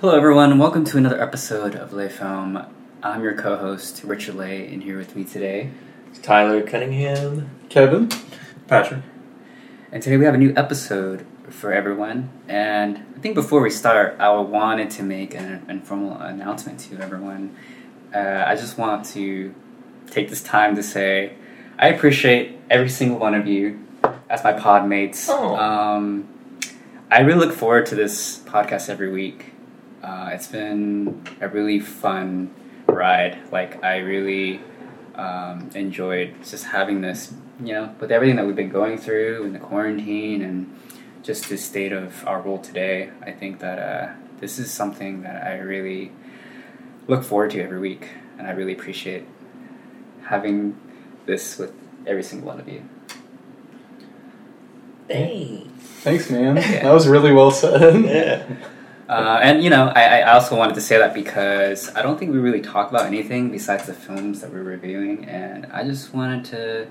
Hello, everyone, welcome to another episode of Lay Film. I'm your co-host Richard Lay, and here with me today, It's Tyler Cunningham. Kevin? Patrick. and today we have a new episode for everyone. And I think before we start, I wanted to make an informal announcement to everyone. Uh, I just want to take this time to say I appreciate every single one of you as my pod mates. Oh. Um, I really look forward to this podcast every week. Uh, it's been a really fun ride. Like I really um, enjoyed just having this, you know, with everything that we've been going through in the quarantine and just the state of our world today. I think that uh, this is something that I really look forward to every week, and I really appreciate having this with every single one of you. Hey. Thanks, man. Yeah. That was really well said. Yeah. Uh, and you know, I, I also wanted to say that because I don't think we really talk about anything besides the films that we're reviewing, and I just wanted to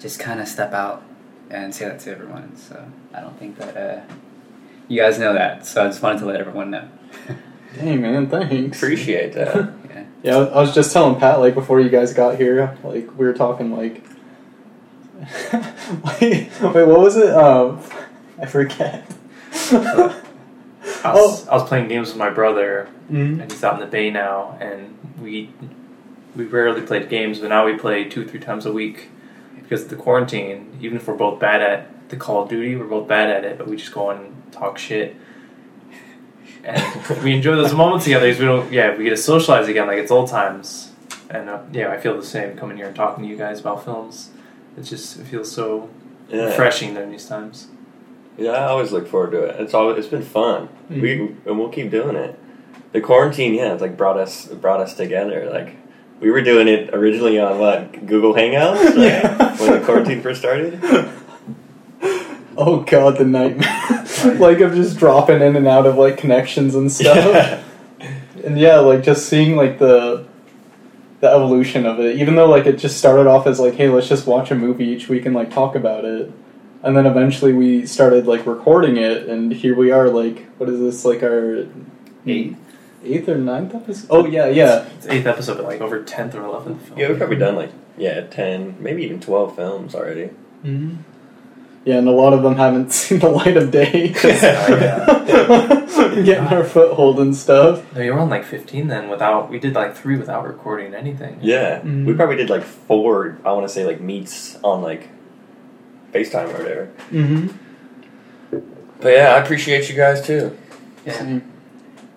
just kind of step out and say that to everyone. So I don't think that uh, you guys know that, so I just wanted to let everyone know. Dang, man, thanks. Appreciate that. yeah. Yeah, I was just telling Pat, like, before you guys got here, like, we were talking, like. wait, wait, what was it? Um, I forget. I was, I was playing games with my brother, Mm. and he's out in the bay now, and we we rarely played games, but now we play two three times a week because of the quarantine. Even if we're both bad at the Call of Duty, we're both bad at it, but we just go on and talk shit. And we enjoy those moments together. Because we don't, yeah, we get to socialize again like it's old times. And uh, yeah, I feel the same coming here and talking to you guys about films. It just it feels so Yeah. refreshing during these times. Yeah, I always look forward to it. It's always it's been fun. Mhm. We and we'll keep doing it. The quarantine, yeah, it's like brought us brought us together. Like we were doing it originally on what Google Hangouts, right? Yeah. when the quarantine first started. Oh, God, the nightmare. like, of just dropping in and out of, like, connections and stuff. Yeah. And yeah, like, just seeing, like, the. The evolution of it, even though like it just started off as like, hey, let's just watch a movie each week and like talk about it, and then eventually we started like recording it, and here we are. Like, what is this? Like our Eighth. eighth or ninth episode? Oh yeah, yeah. It's eighth episode, but like over tenth or eleventh film. Yeah, we've probably done like yeah, ten, maybe even twelve films already. Mm-hmm. Yeah, and a lot of them haven't seen the light of day. 'cause- Getting our foothold and stuff. No, you were on like fifteen then. Without we did like three without recording anything. Yeah, Mhm. we probably did like four. I want to say like meets on like FaceTime or whatever. Mm-hmm. But yeah, I appreciate you guys too. Yeah.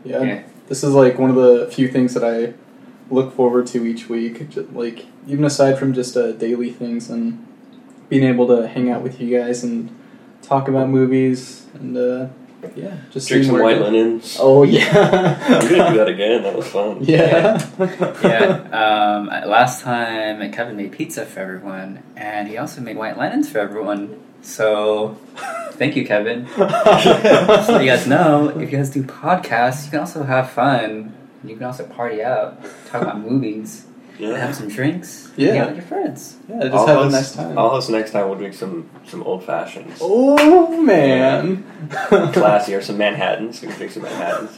Yeah. Yeah. This is like one of the few things that I look forward to each week. Just, like even aside from just uh, daily things and being able to hang out with you guys and talk about movies and uh, yeah, just Drink some white it- linens. Oh yeah. We're gonna do that again. That was fun. Yeah. yeah. Um, last time Kevin made pizza for everyone, and he also made white linens for everyone. So, thank you, Kevin. Just so you guys know, if you guys do podcasts, you can also have fun. You can also party out, talk about movies, and have some drinks. Yeah. hang out with your friends. Yeah, just I'll have a host, nice time. I'll host next time. We'll drink some some old fashions. Oh man. Classy or some Manhattans. We can drink some Manhattans.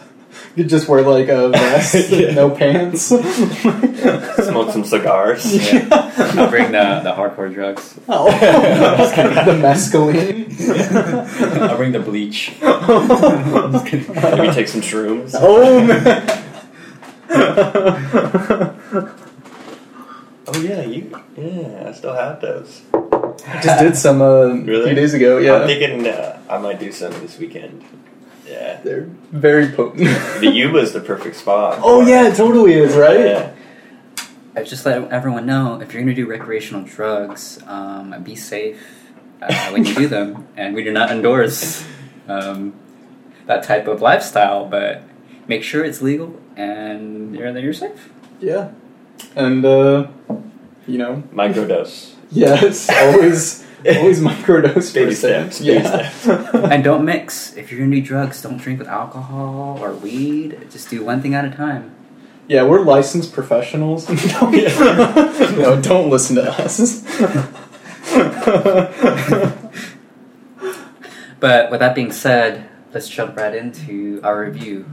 You just wear like a vest, Yeah. no pants. Smoke some cigars. Yeah. I'll bring the, the hardcore drugs. Oh, the mescaline. I'll bring the bleach. Maybe take some shrooms. Oh man. Oh yeah, you. Yeah, I still have those. I just did some uh, a few days ago. Yeah, I'm thinking uh, I might do some this weekend. Yeah. they're very potent. The Yuba's the perfect spot. oh yeah, it totally is, right? Yeah. I just let everyone know if you're going to do recreational drugs, um, be safe uh, when you do them. And we do not endorse um, that type of lifestyle, but make sure it's legal and you're, that you're safe. Yeah. And uh, you know, Microdose. yes, always always microdose Baby steps, baby Yeah. steps. And don't mix. If you're going to do drugs, don't drink with alcohol or weed. Just do one thing at a time. yeah, we're licensed professionals. no, don't listen to us. But with that being said, let's jump right into our review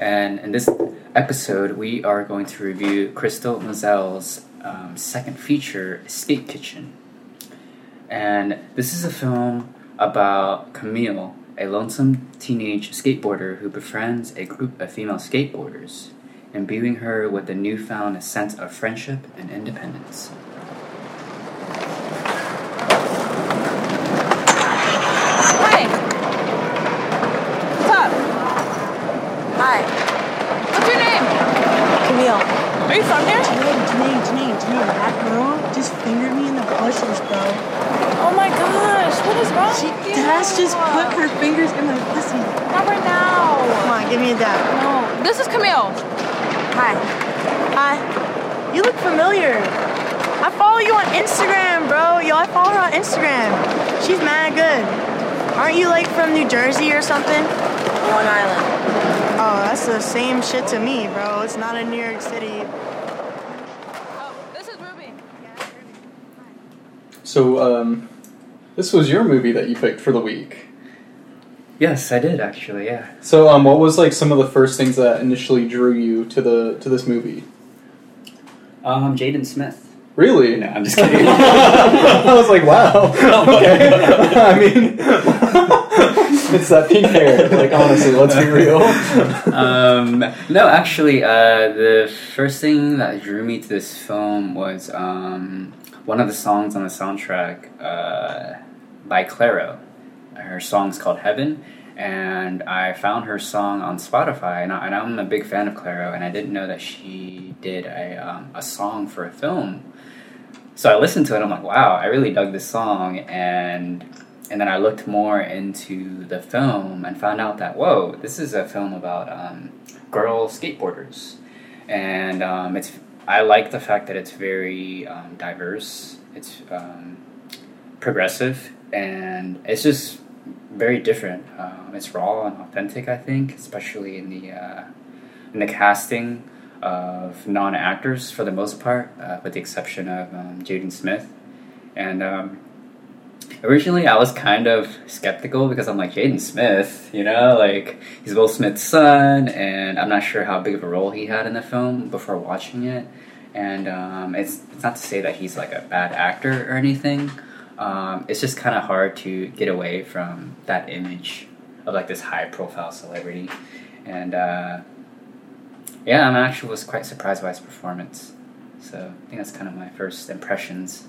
And in this episode, we are going to review Crystal Moselle's um, second feature, Skate Kitchen. And this is a film about Camille, a lonesome teenage skateboarder who befriends a group of female skateboarders, imbuing her with a newfound sense of friendship and independence. Hey! What's up? Hi, What's your name? Camille. Are you from here? Janine, Janine, Janine, Janine. That girl just fingered me in the bushes, bro. Oh my gosh, what is wrong She with you? has just put her fingers in my pussy. Not right now. Come on, give me a dab. No. This is Camille. Hi. Hi. You look familiar. I follow you on Instagram, bro. Yo, I follow her on Instagram. She's mad good. Aren't you like from New Jersey or something? Long Island. Oh, that's the same shit to me, bro. It's not in New York City. Oh, this is Ruby. So, um, this was your movie that you picked for the week. Yes, I did actually, yeah. So, um, what was like some of the first things that initially drew you to the to this movie? Um, Jaden Smith. Really? No, I'm just kidding. I was like, wow. Okay. I mean, it's that pink hair. Like, honestly, let's be real. um, no, actually, uh, the first thing that drew me to this film was um, one of the songs on the soundtrack uh, by Clairo. Her song's called Heaven, and I found her song on Spotify, and, I, and I'm a big fan of Clairo, and I didn't know that she did a, um, a song for a film. So I listened to it, I'm like, wow, I really dug this song, and and then I looked more into the film and found out that whoa, this is a film about um, girl skateboarders, and um, it's I like the fact that it's very um, diverse. It's um, progressive, and it's just very different. Um, it's raw and authentic, I think, especially in the uh, in the casting of non actors for the most part, uh, with the exception of um, Jaden Smith, and. Um, Originally, I was kind of skeptical because I'm like Jaden Smith, you know, like he's Will Smith's son, and I'm not sure how big of a role he had in the film before watching it. And um, it's it's not to say that he's like a bad actor or anything. Um, it's just kind of hard to get away from that image of like this high profile celebrity, and uh, yeah, I'm actually was quite surprised by his performance. So I think that's kind of my first impressions.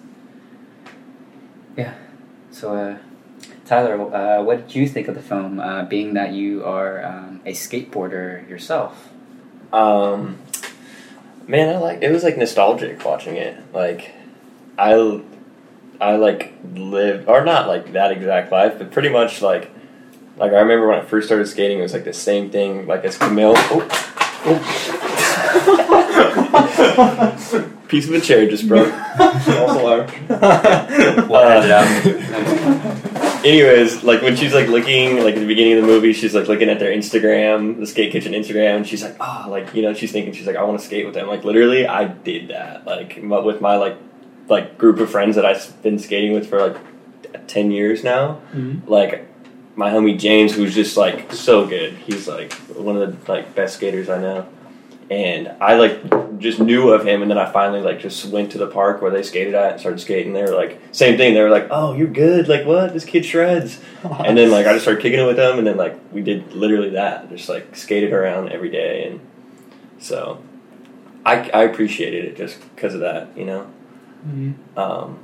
Yeah. So, uh, Tyler, uh, what did you think of the film? Uh, being that you are um, a skateboarder yourself. Um, man, I like it was like nostalgic watching it. Like, I, I like live or not like that exact life, but pretty much like, like I remember when I first started skating, it was like the same thing. Like as Camille, oh, piece of a chair just broke. False alarm. We'll edit it out. Anyways, like when she's like looking, like at the beginning of the movie, she's like looking at their Instagram, the skate kitchen Instagram, and she's like, oh, like you know, she's thinking, she's like, I want to skate with them. Like literally, I did that. Like with my like like group of friends that I've been skating with for like ten years now. Mhm. Like my homie James, who's just like so good. He's like one of the like best skaters I know. And I like just knew of him, and then I finally like just went to the park where they skated at and started skating. They were like same thing. They were like, "Oh, you're good. Like what? This kid shreds." And then like I just started kicking it with them, and then like we did literally that. Just like skated around every day, and so I I appreciated it just because of that, you know. Mhm. Um,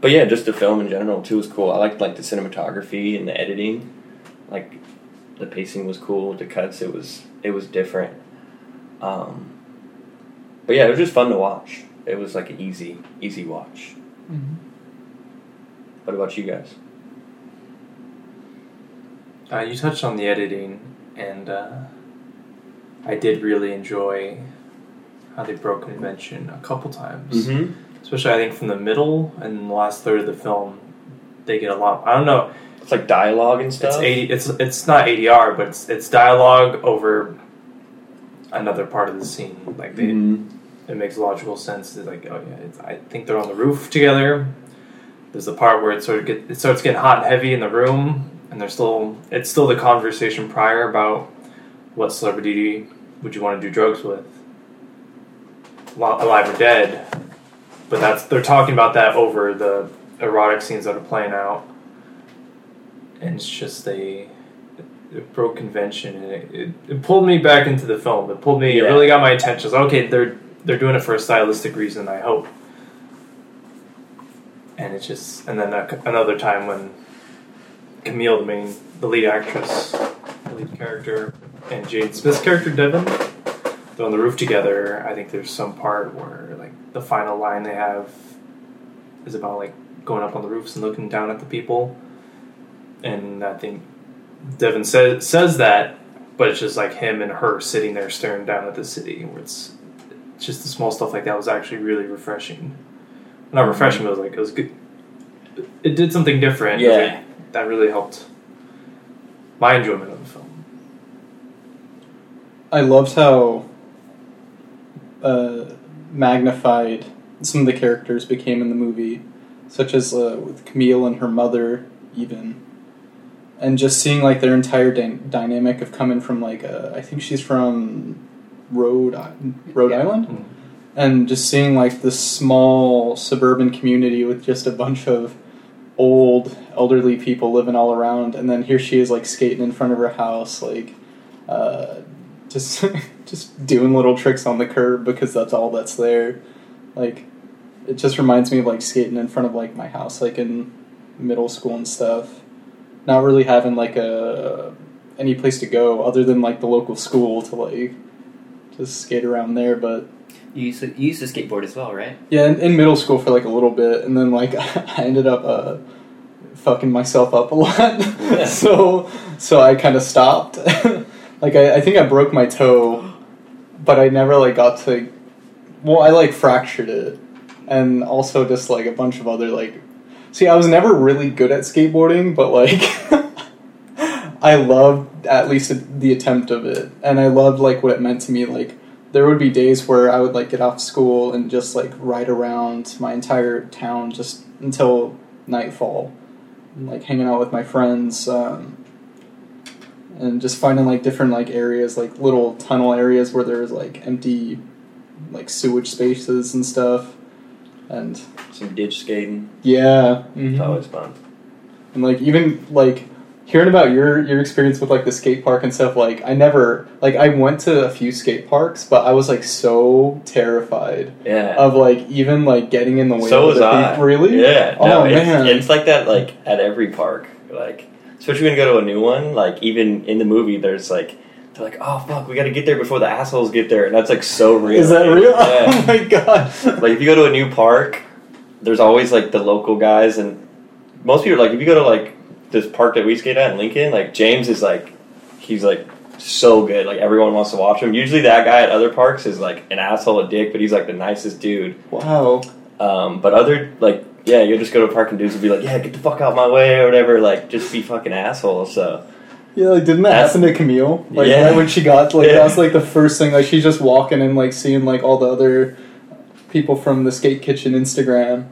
but yeah, just the film in general too was cool. I liked like the cinematography and the editing. Like the pacing was cool. The cuts it was it was different. Um, but yeah, it was just fun to watch. It was like an easy easy watch. Mhm. What about you guys? Uh, you touched on the editing, and uh, I did really enjoy how they broke convention a couple times. Mm-hmm. Especially, I think from the middle and the last third of the film, they get a lot. I don't know. It's like dialogue and stuff. It's eighty. It's it's not ADR, but it's it's dialogue over another part of the scene. Like they, Mhm. it makes logical sense. It's like, oh yeah, it's, I think they're on the roof together. There's the part where it sort of get it starts getting hot and heavy in the room, and there's still it's still the conversation prior about what celebrity would you want to do drugs with? Li- Alive or dead, but that's they're talking about that over the erotic scenes that are playing out, and it's just they. It broke convention and it, it, it pulled me back into the film. It pulled me. It really got my attention. It's like, okay, they're they're doing it for a stylistic reason. I hope. And it's just, and then a, another time when Camille, the main, the lead actress, the lead character, and Jade Smith's character Devon, they're on the roof together. I think there's some part where like the final line they have is about like going up on the roofs and looking down at the people, and I think Devon says says that, but it's just like him and her sitting there staring down at the city, where it's it's just the small stuff like that was actually really refreshing. Not mm-hmm. refreshing, but it was like it was good. It did something different. Yeah. like, that really helped my enjoyment of the film. I loved how uh, magnified some of the characters became in the movie, such as uh, with Camille and her mother, even, and just seeing like their entire dy- dynamic of coming from like uh, I think she's from Rhode I- Rhode Yeah. Island, Mm. and just seeing like this small suburban community with just a bunch of old elderly people living all around and then here she is like skating in front of her house like uh, just just doing little tricks on the curb because that's all that's there like it just reminds me of like skating in front of like my house like in middle school and stuff not really having like a any place to go other than like the local school to like just skate around there but You used to, you used to skateboard as well, right? yeah, in, in middle school for like a little bit, and then like I ended up uh, fucking myself up a lot. so so I kind of stopped. Like I, I think I broke my toe, but I never like got to. Well, I like fractured it, and also just like a bunch of other like. See, I was never really good at skateboarding, but like. I loved at least the attempt of it, and I loved like what it meant to me. Like there would be days where I would like get off school and just like ride around my entire town just until nightfall, and, like hanging out with my friends, um, and just finding like different like areas, like little tunnel areas where there's like empty, like sewage spaces and stuff, and Some ditch skating. yeah, It's mhm. always fun. and like even like hearing about your your experience with like the skate park and stuff like i never like i went to a few skate parks but i was like so terrified Yeah. of like even like getting in the way so of was I. people. really Yeah. oh no, it's, man it's like that like at every park. Like especially when you go to a new one, like even in the movie there's like they're like, Oh fuck, we gotta get there before the assholes get there and that's like so real. is that real oh my god like if you go to a new park, there's always like the local guys and most people like if you go to like this park that we skate at in Lincoln, like James is like he's like so good. Like everyone wants to watch him. Usually that guy at other parks is like an asshole, a dick, but he's like the nicest dude. wow Um, but other like yeah, you'll just go to a park and dudes will be like, yeah, get the fuck out of my way or whatever. Like just be fucking assholes. So yeah like didn't that happen to camille like Yeah. right when she got like Yeah. that was like the first thing like she's just walking and like seeing like all the other people from the skate kitchen instagram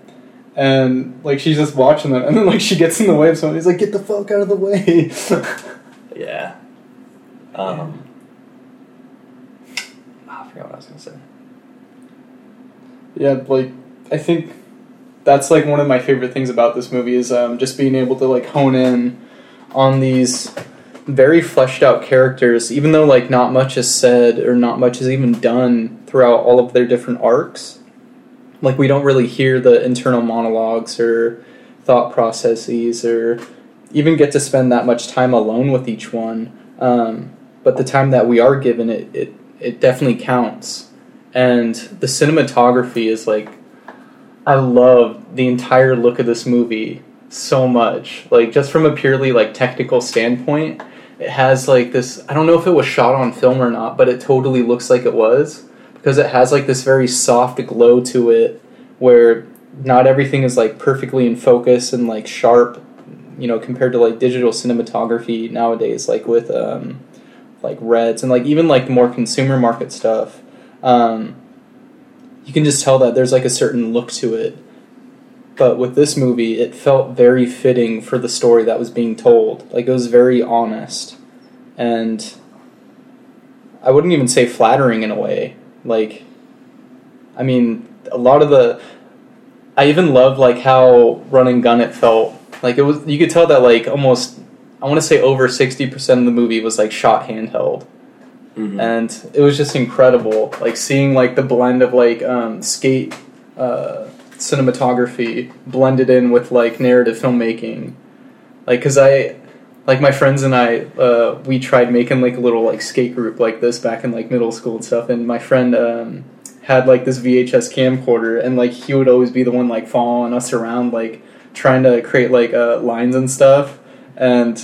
and like she's just watching them and then like she gets in the way of someone he's like get the fuck out of the way yeah. Um, ah, I forgot what I was gonna say. Yeah, like I think that's like one of my favorite things about this movie is um, just being able to like hone in on these very fleshed out characters, even though like not much is said or not much is even done throughout all of their different arcs. Like we don't really hear the internal monologues or thought processes or even get to spend that much time alone with each one. Um, but the time that we are given it, it it definitely counts and the cinematography is like I love the entire look of this movie so much. Like just from a purely like technical standpoint, it has like this I don't know if it was shot on film or not, but it totally looks like it was because it has like this very soft glow to it where not everything is like perfectly in focus and like sharp, you know, compared to like digital cinematography nowadays like with um like reds and like even like more consumer market stuff um, you can just tell that there's like a certain look to it. But with this movie, it felt very fitting for the story that was being told. Like it was very honest, and I wouldn't even say flattering in a way. Like, I mean, a lot of the. I even loved like how run and gun it felt. Like it was, you could tell that like almost, I want to say over sixty percent of the movie was like shot handheld, Mhm. and it was just incredible. Like seeing like the blend of like um, skate uh, cinematography blended in with like narrative filmmaking. Like, cause I, like my friends and I, uh, we tried making like a little like skate group like this back in like middle school and stuff. And my friend um, had like this VHS camcorder, and like he would always be the one like following us around, like trying to create like uh, lines and stuff. And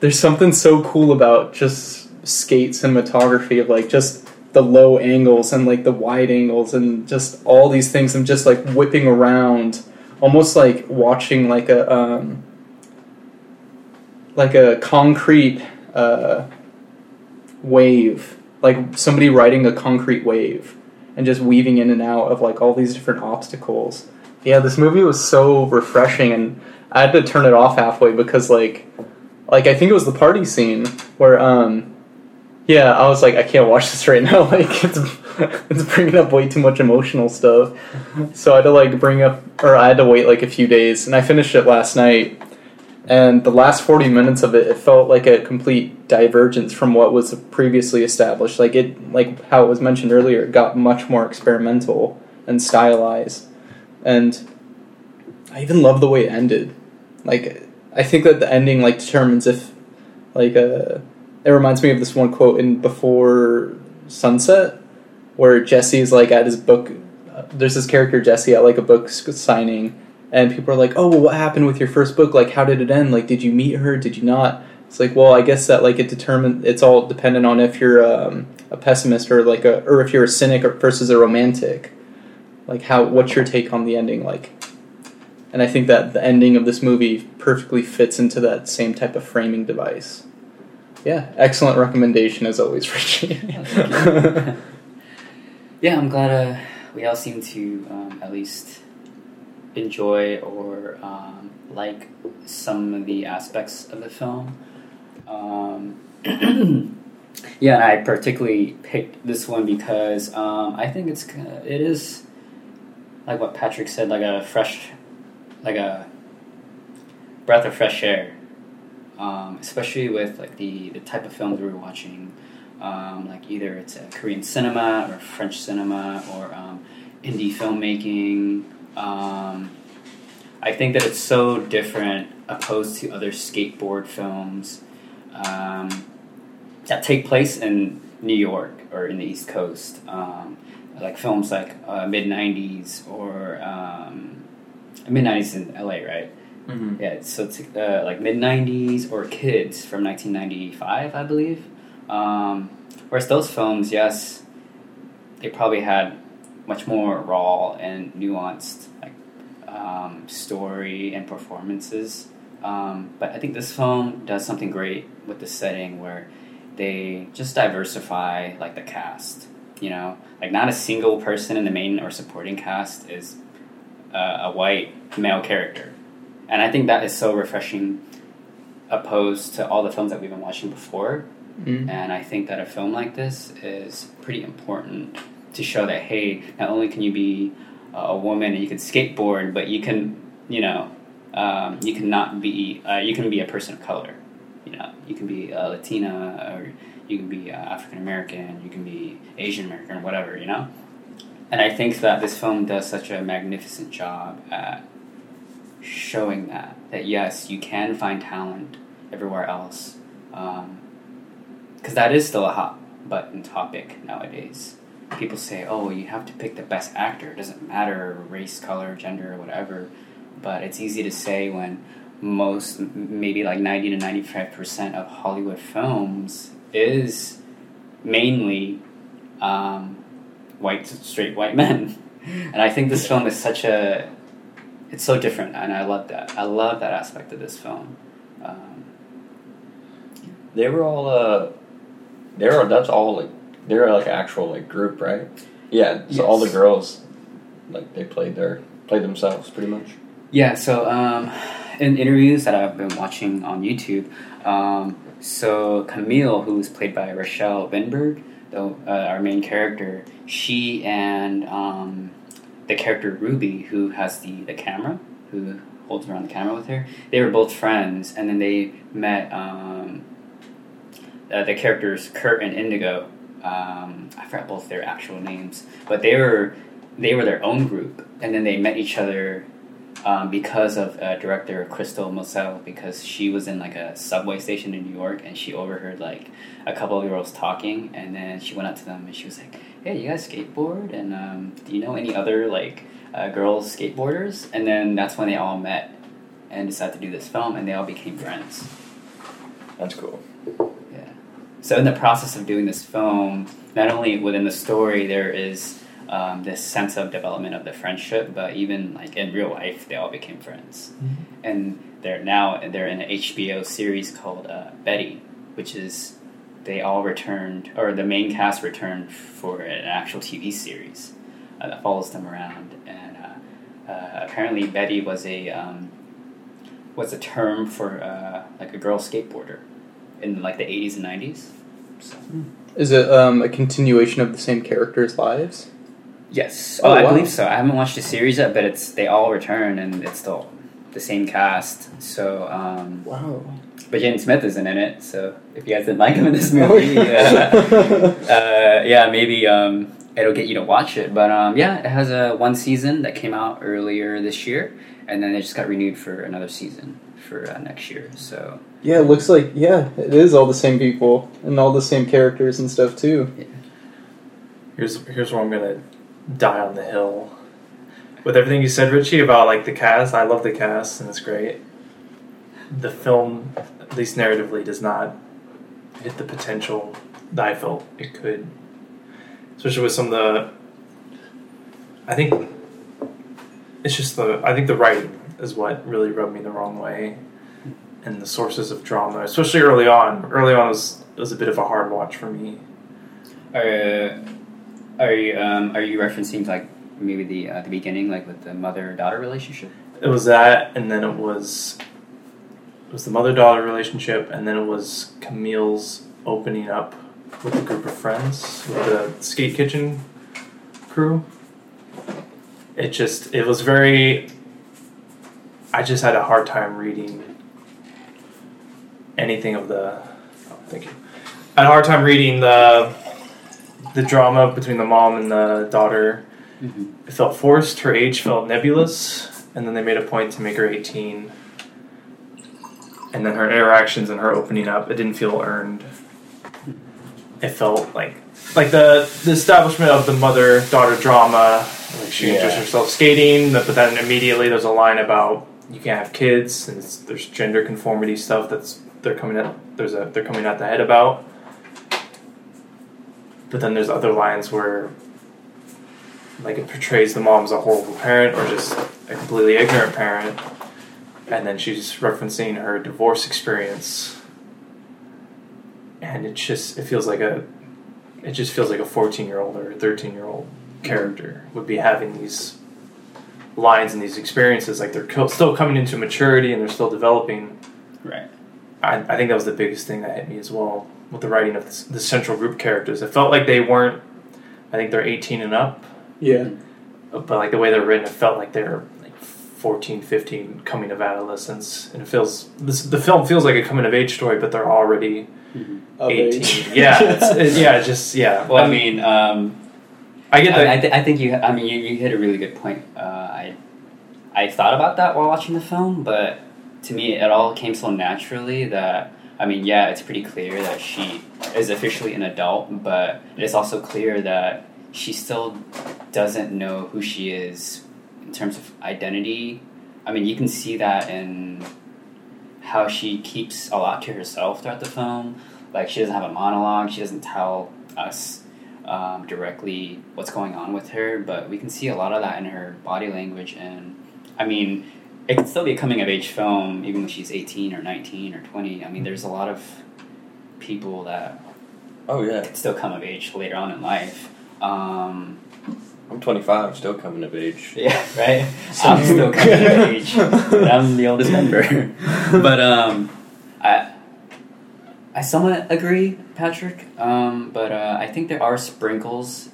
there's something so cool about just skate cinematography of like just the low angles and like the wide angles and just all these things and just like whipping around almost like watching like a um, like a concrete uh, wave like somebody riding a concrete wave and just weaving in and out of like all these different obstacles. Yeah this movie was so refreshing and i had to turn it off halfway because like like i think it was the party scene where um yeah i was like i can't watch this right now. Like it's it's bringing up way too much emotional stuff. So i had to like bring up or i had to wait like a few days and i finished it last night. And the last 40 minutes of it it felt like a complete divergence from what was previously established. Like it like how it was mentioned earlier it got much more experimental and stylized. And i even love the way it ended. Like i think that the ending like determines if like uh it reminds me of this one quote in before sunset where jesse's like at his book uh, there's this character jesse at like a book signing and people are like, "Oh, well, what happened with your first book? Like, how did it end? Like, did you meet her? Did you not?" It's like, well, I guess that like it determine it's all dependent on if you're um, a pessimist or like a or if you're a cynic or versus a romantic. Like, how what's your take on the ending? Like, and I think that the ending of this movie perfectly fits into that same type of framing device. Yeah, excellent recommendation as always, Richie. yeah, I'm glad uh, we all seem to um, at least enjoy or um, like some of the aspects of the film. Um, yeah, and I particularly picked this one because um, I think it's it is like what Patrick said, like a fresh, like a breath of fresh air. Um, especially with like the, the type of films we were watching, um, like either it's a Korean cinema or French cinema or um, indie filmmaking. Um, I think that it's so different opposed to other skateboard films um, that take place in New York or in the East Coast, um, like films like uh, mid '90s or mid '90s in LA, right? Mm-hmm. Yeah, so it's uh, like mid '90s or Kids from 1995, I believe. Um, whereas those films, yes, they probably had much more raw and nuanced like um, story and performances. Um, but I think this film does something great with the setting where they just diversify like the cast. You know, like not a single person in the main or supporting cast is uh, a white male character, and I think that is so refreshing, opposed to all the films that we've been watching before. Mm. And I think that a film like this is pretty important to show that hey, not only can you be a woman and you can skateboard, but you can, you know, um, you can not be, uh, you can be a person of color. You know, you can be a Latina or you can be uh, African American, you can be Asian American, whatever. You know. And I think that this film does such a magnificent job at showing that that yes, you can find talent everywhere else. Um, because that is still a hot button topic nowadays. People say, "Oh, you have to pick the best actor. It doesn't matter race, color, gender, or whatever." But it's easy to say when most, maybe like ninety to ninety-five percent of Hollywood films is mainly um, white, straight white men. And I think this film is such a, it's so different, and I love that. I love that aspect of this film. Um, They were all uh, they were that's all like they're like actual like group, right? Yeah. So all the girls, like they played their played themselves pretty much. Yeah, so um, in interviews that I've been watching on YouTube, um, so Camille, who was played by Rachelle Vinberg, though uh, our main character, she and um, the character Ruby, who has the, the camera, who holds around the camera with her, they were both friends, and then they met um, uh, the characters Kurt and Indigo. Um, I forgot both their actual names, but they were they were their own group, and then they met each other um, because of uh, director Crystal Moselle, because she was in like a subway station in New York, and she overheard like a couple of girls talking, and then she went up to them and she was like, "Hey, you guys skateboard? And um, do you know any other like uh, girls skateboarders?" And then that's when they all met and decided to do this film, and they all became friends. That's cool. Yeah. So in the process of doing this film, not only within the story there is um, this sense of development of the friendship, but even like in real life, they all became friends, and they're now they're in an HBO series called uh, Betty, which is they all returned or the main cast returned for an actual TV series uh, that follows them around, and uh, uh, apparently Betty was a um, was a term for uh, like a girl skateboarder in like the 80s and 90s. So. Is it um, a continuation of the same characters' lives? Yes. Oh, Oh, I wow. believe so. I haven't watched the series yet, but it's they all return and it's still the same cast. So, um, Wow. But Jaden Smith isn't in it. So if you guys didn't like him in this movie, uh, uh, yeah, maybe um, it'll get you to watch it. But um, yeah, it has a one season that came out earlier this year, and then it just got renewed for another season for uh, next year. So Yeah, it looks like yeah, it is all the same people and all the same characters and stuff too. Here's here's where I'm gonna die on the hill. With everything you said, Richie, about like the cast, I love the cast and it's great. The film, at least narratively, does not hit the potential that I felt it could. Especially with some of the I think it's just the I think the writing is what really rubbed me the wrong way. And the sources of drama, especially early on. Early on was was a bit of a hard watch for me. are are you um, are you referencing like maybe the uh, the beginning, like with the mother daughter relationship? It was that, and then it was it was the mother daughter relationship, and then it was Camille's opening up with a group of friends with the skate kitchen crew. It just it was very. I just had a hard time reading anything of the. Oh, thank you. I had a hard time reading the the drama between the mom and the daughter Mm-hmm. it felt forced. Her age felt nebulous, and then they made a point to make her eighteen. And then her interactions and her opening up, it didn't feel earned. It felt like like the the establishment of the mother daughter drama. Like she injures Yeah. herself skating, but then immediately there's a line about you can't have kids, and it's, there's gender conformity stuff that's they're coming at there's a they're coming at the head about. But then there's other lines where like it portrays the mom as a horrible parent or just a completely ignorant parent and then she's referencing her divorce experience. And it just it feels like a it just feels like a 14 year old or a 13 year old character would be having these lines and these experiences. Like they're co- still coming into maturity and they're still developing. Right. I, I think that was the biggest thing that hit me as well with the writing of this, the central group characters. It felt like they weren't i think they're 18 and up. Yeah. but like the way they're written, it felt like they're like 14, 15, coming of adolescence, and it feels this the film feels like a coming of age story, but they're already Of eighteen. age. Yeah, it's, it, yeah, just yeah. Well, I mean, um, I get that. I, I, th- I think you. I mean, you, you hit a really good point. Uh, I I thought about that while watching the film, but to me, it all came so naturally that I mean, yeah, it's pretty clear that she is officially an adult, but it's also clear that she still doesn't know who she is in terms of identity. I mean, you can see that in how she keeps a lot to herself throughout the film. Like, she doesn't have a monologue, she doesn't tell us um, directly what's going on with her, but we can see a lot of that in her body language. And I mean, it can still be a coming of age film, even when she's 18 or 19 or 20. I mean, there's a lot of people that Oh yeah, still come of age later on in life. Um, I'm 25, I'm still coming of age. yeah, right? I'm still coming of age. but I'm the oldest member. but um, I, I somewhat agree, Patrick. Um, but uh, I think there are sprinkles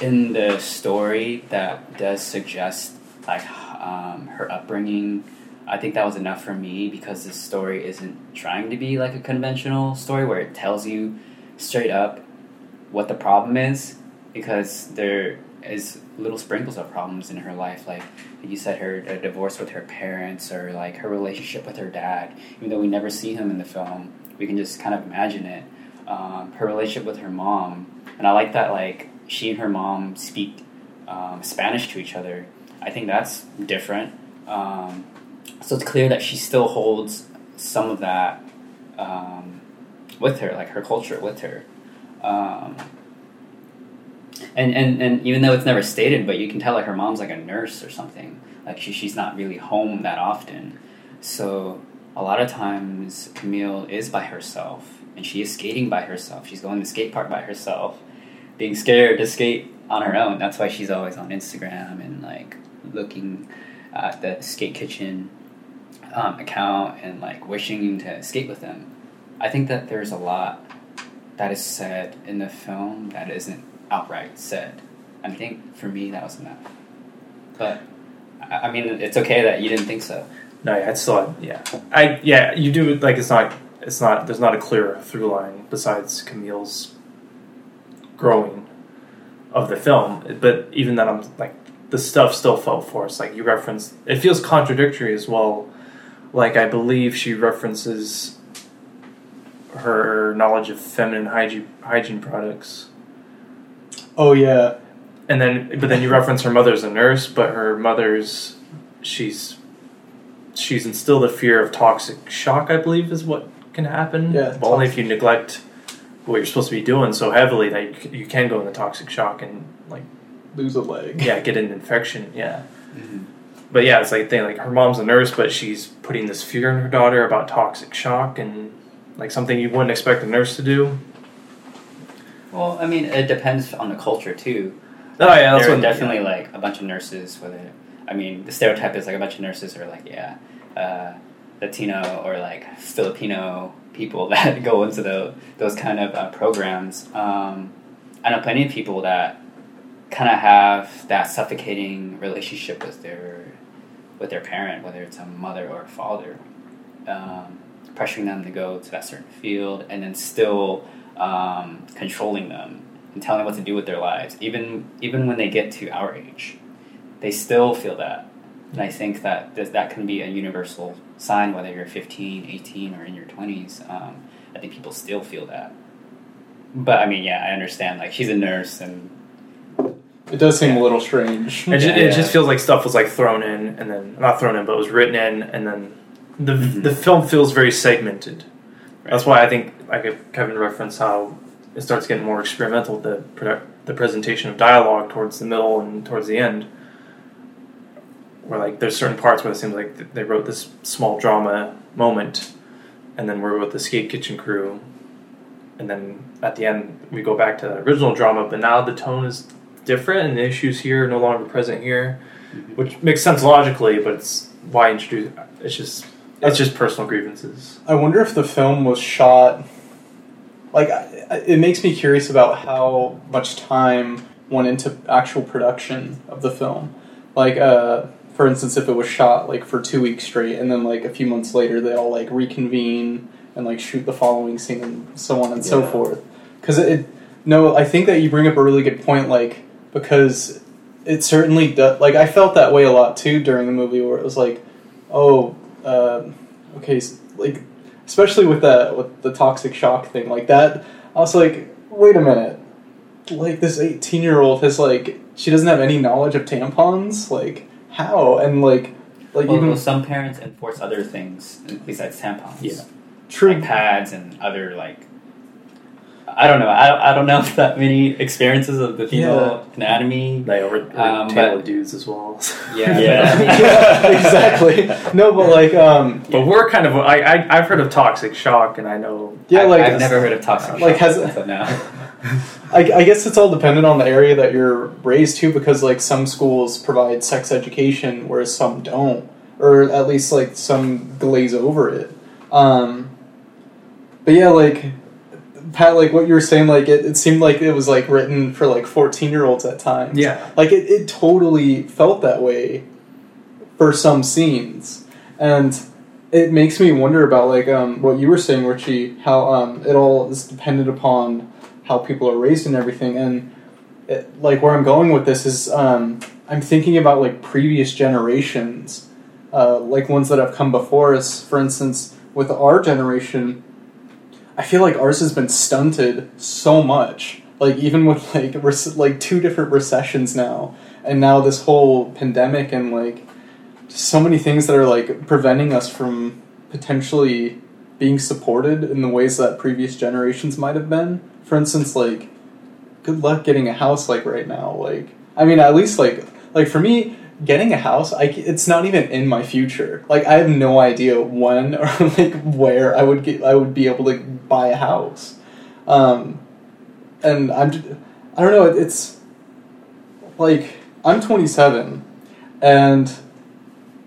in the story that does suggest like um, her upbringing. I think that was enough for me because this story isn't trying to be like a conventional story where it tells you straight up what the problem is because there is little sprinkles of problems in her life like you said her divorce with her parents or like her relationship with her dad. Even though we never see him in the film we can just kind of imagine it. Um, her relationship with her mom and i like that like she and her mom speak um, spanish to each other. I think that's different. Um, so it's clear that she still holds some of that um, with her like her culture with her. Um, and, and and even though it's never stated, but you can tell like her mom's like a nurse or something. Like she, she's not really home that often. So a lot of times Camille is by herself and she is skating by herself. She's going to skate park by herself, being scared to skate on her own. That's why she's always on Instagram and like looking at the skate kitchen um, account and like wishing to skate with them. I think that there's a lot that is said in the film that isn't outright said. I think for me that was enough. But I mean, it's okay that you didn't think so. No, yeah, it's still yeah. I yeah, you do like it's not it's not there's not a clear through line besides Camille's growing of the film. But even then, I'm like the stuff still felt forced. Like you referenced, it feels contradictory as well. Like I believe she references her knowledge of feminine hygiene hygiene products Oh yeah, and then but then you reference her mother's a nurse but her mother's she's she's instilled a fear of toxic shock i believe is what can happen. Yeah, but only if you neglect what you're supposed to be doing so heavily that you, c- you can go into toxic shock and like lose a leg. yeah get an infection yeah. Mm-hmm. But yeah it's like thing like her mom's a nurse but she's putting this fear in her daughter about toxic shock and like something you wouldn't expect a nurse to do Well, I mean, it depends on the culture too. oh yeah that's there are definitely like a bunch of nurses. Whether I mean, the stereotype is like a bunch of nurses are like yeah, uh, Latino or like Filipino people that go into the, those kind of uh, programs. Um, I know plenty of people that kind of have that suffocating relationship with their with their parent, whether it's a mother or a father, um, pressuring them to go to that certain field, and then still um, controlling them and telling them what to do with their lives. Even even when they get to our age, they still feel that. And I think that th- that can be a universal sign, whether you're 15, 18, or in your 20s. Um, I think people still feel that. But I mean, yeah, I understand. Like, she's a nurse, and It does seem Yeah. a little strange. It, ju- Yeah. it just feels like stuff was like thrown in and then not thrown in, but was written in, and then the Mhm. the film feels very segmented. That's why I think like if Kevin reference how it starts getting more experimental. The produ- the presentation of dialogue towards the middle and towards the end, where like there's certain parts where it seems like they wrote this small drama moment, and then we're with the skate kitchen crew, and then at the end we go back to the original drama, but now the tone is different and the issues here are no longer present here, mm-hmm. which makes sense logically, but it's why introduce? It's just it's just personal grievances. I wonder if the film was shot. Like, it makes me curious about how much time went into actual production of the film. Like, uh, for instance, if it was shot like for two weeks straight, and then like a few months later they all like reconvene and like shoot the following scene, and so on and so forth. Because it, no, I think that you bring up a really good point. Like, because it certainly does. Like, I felt that way a lot too during the movie, where it was like, oh, uh, okay, like especially with the with the toxic shock thing like that. I was like, wait a minute, like this eighteen year old has like she doesn't have any knowledge of tampons, like how and like like well, even well, some parents enforce other things besides tampons. Yeah. true. like pads and other like I don't know. I, I don't know if that many experiences of the female anatomy. They were Um, Taylor but- dudes as well. Yeah, Yeah. but I mean- yeah, exactly. No, but like um, But we're kind of I, I I've heard of toxic shock, and I know yeah, like I've never heard of toxic like, shock has- until now. I, I guess it's all dependent on the area that you're raised to because like some schools provide sex education whereas some don't or at least like some glaze over it um, but yeah, like Pat, like what you were saying, like it, it seemed like it was like written for like fourteen year olds at times. Yeah. like it, it totally felt that way for some scenes, and it makes me wonder about like um, what you were saying, Richie, how um, it all is dependent upon how people are raised and everything, and it, like where I'm going with this is um, I'm thinking about like previous generations, uh, like ones that have come before us. For instance, with our generation, I feel like ours has been stunted so much. Like even with like rec- like two different recessions now, and now this whole pandemic and like so many things that are like preventing us from potentially being supported in the ways that previous generations might have been. For instance, like good luck getting a house like right now. Like I mean, at least like like for me, getting a house, I it's not even in my future. Like I have no idea when or like where I would get I would be able to buy a house. Um, and I'm I don't know. It's like I'm 27, and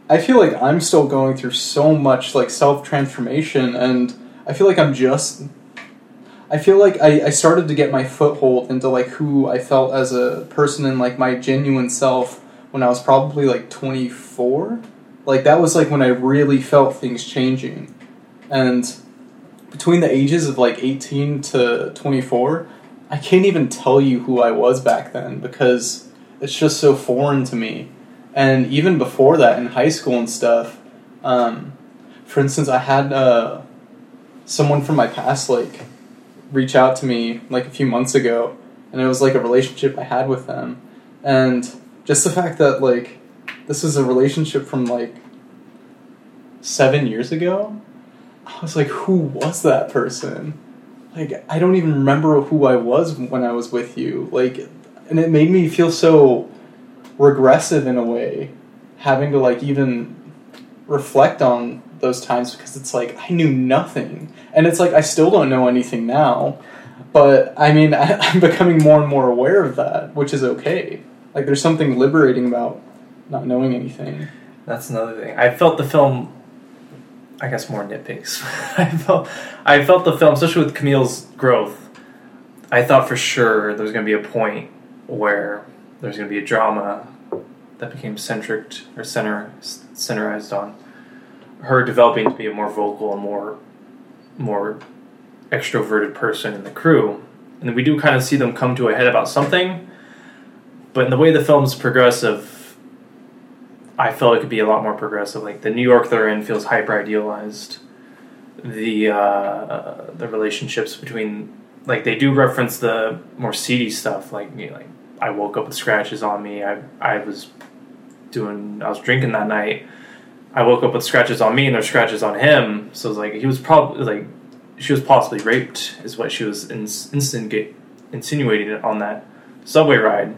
I feel like I'm still going through so much like self transformation, and I feel like I'm just. I feel like I, I started to get my foothold into like who I felt as a person and like my genuine self when I was probably like 24. Like that was like when I really felt things changing. And between the ages of like 18 to 24, I can't even tell you who I was back then because it's just so foreign to me. And even before that, in high school and stuff, um, for instance, I had uh, someone from my past like reach out to me like a few months ago, and it was like a relationship I had with them, and just the fact that like this is a relationship from like seven years ago, I was like, who was that person? Like, I don't even remember who I was when I was with you. Like, and it made me feel so regressive in a way, having to like even reflect on those times because it's like I knew nothing, and it's like I still don't know anything now. But I mean, I, I'm becoming more and more aware of that, which is okay. Like, there's something liberating about not knowing anything. That's another thing. I felt the film. I guess more nitpicks. I felt, I felt the film, especially with Camille's growth. I thought for sure there was going to be a point where there's going to be a drama that became centric or center centerized on her developing to be a more vocal and more more extroverted person in the crew. And we do kind of see them come to a head about something, but in the way the film's progressive, I felt it could be a lot more progressive. Like the New York they're in feels hyper idealized. The uh, the relationships between like they do reference the more seedy stuff. Like know, like I woke up with scratches on me. I I was doing I was drinking that night. I woke up with scratches on me and there's scratches on him. So it's like he was probably like she was possibly raped is what she was ins- insinuating on that subway ride.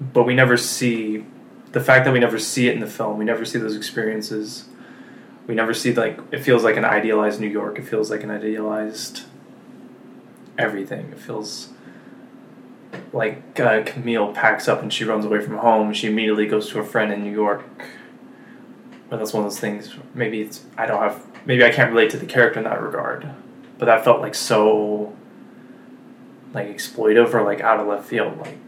But we never see the fact that we never see it in the film. We never see those experiences. We never see like it feels like an idealized New York. It feels like an idealized everything. It feels like uh, Camille packs up and she runs away from home. She immediately goes to a friend in New York. But that's one of those things. Maybe it's I don't have. Maybe I can't relate to the character in that regard. But that felt like so like exploitive or like out of left field. Like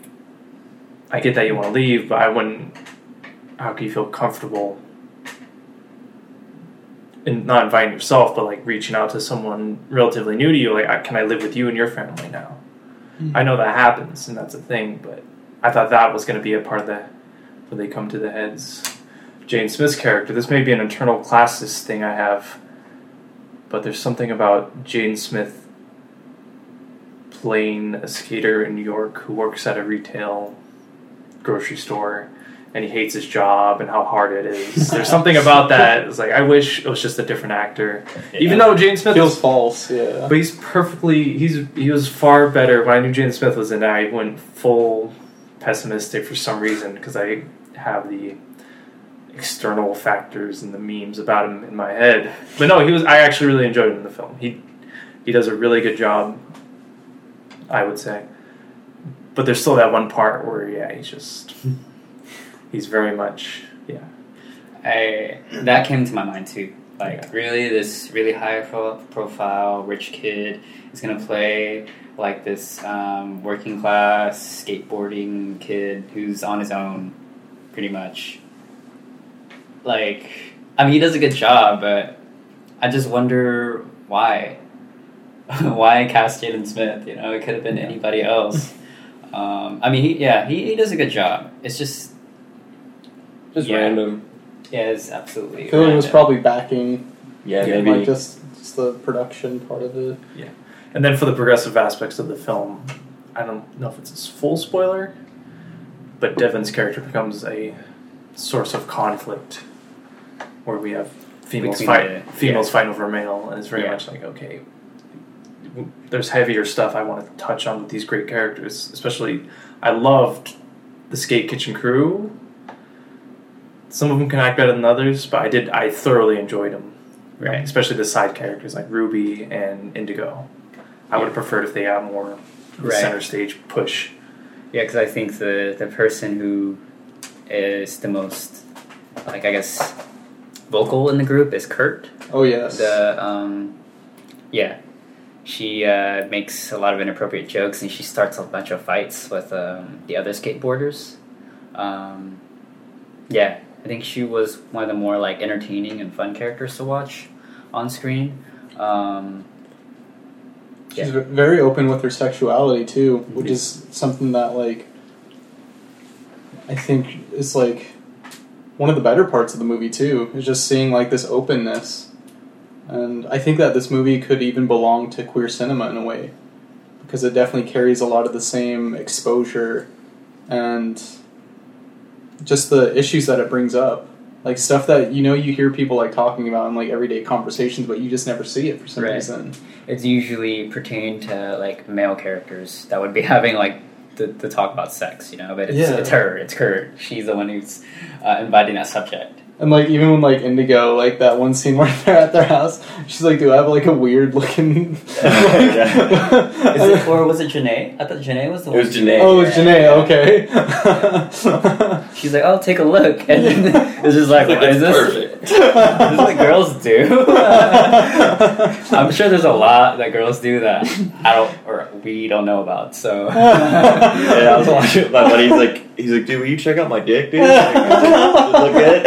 I get that you want to leave, but I wouldn't. How can you feel comfortable? in not inviting yourself, but like reaching out to someone relatively new to you. Like, can I live with you and your family now? Hmm. I know that happens, and that's a thing. But I thought that was going to be a part of the when they come to the heads. Jaden Smith's character. This may be an internal classist thing I have, but there's something about Jaden Smith playing a skater in New York who works at a retail grocery store and he hates his job and how hard it is. There's something about that. It's like I wish it was just a different actor. Even though Jaden Smith Feels false, yeah. but he's perfectly he's he was far better when I knew Jaden Smith was in it. I went full pessimistic for some reason because I have the external factors and the memes about him in my head. But no, he was I actually really enjoyed him in the film. He he does a really good job, I would say. But there's still that one part where yeah, he's just he's very much yeah. I that came to my mind too. Like Yeah. really, this really high pro- profile rich kid is gonna play like this um, working class skateboarding kid who's on his own, pretty much. Like, I mean, he does a good job, but I just wonder why. why cast Jaden Smith? You know, it could have been anybody else. Um, I mean, he, yeah, he, he does a good job. It's just, Just Yeah. random. yeah, it's absolutely. I feel like it was random. probably backing, Yeah, Yeah, maybe. like just just the production part of it. Yeah. And then for the progressive aspects of the film, I don't know if it's a full spoiler, but Devon's character becomes a source of conflict, where we have females Between fight the- females yeah. fighting over male, and it's very Yeah. much like okay, w- there's heavier stuff I want to touch on with these great characters. Especially, I loved the Skate Kitchen crew. Some of them can act better than others, but I did. I thoroughly enjoyed them Right. especially the side characters like Ruby and Indigo. I would have preferred if they got more Right. center stage push. Yeah, because I think the the person who is the most, like I guess, vocal in the group is Kurt. Oh yes. The um, yeah, she uh, makes a lot of inappropriate jokes and she starts a bunch of fights with um, the other skateboarders. Um, yeah, I think she was one of the more like entertaining and fun characters to watch on screen. Um, She's Yeah. ve- very open with her sexuality too, which Mhm. is something that like I think is like one of the better parts of the movie too. Is just seeing like this openness, and I think that this movie could even belong to queer cinema in a way, because it definitely carries a lot of the same exposure, and just the issues that it brings up. Like stuff that you know you hear people like talking about in like everyday conversations, but you just never see it for some Right. reason. it's usually pertaining to like male characters that would be having like the, the talk about sex, you know. But it's, Yeah. it's her, it's Kurt. She's the one who's uh, inviting that subject. And like even when like Indigo, like that one scene where they're at their house, she's like, "Do I have like a weird looking?" Is it, or was it Janae? I thought Janae was the one. Oh, it one. was Janae. oh, it's Janae. Okay. She's like, "Oh, take a look," and then it's just like, Like, "What is it's this? perfect. This is what girls do." I'm sure there's a lot that girls do that I don't or we don't know about. So Yeah, I was watching my buddy's like, he's like, dude, will you check out my dick, dude? Like, does it look good?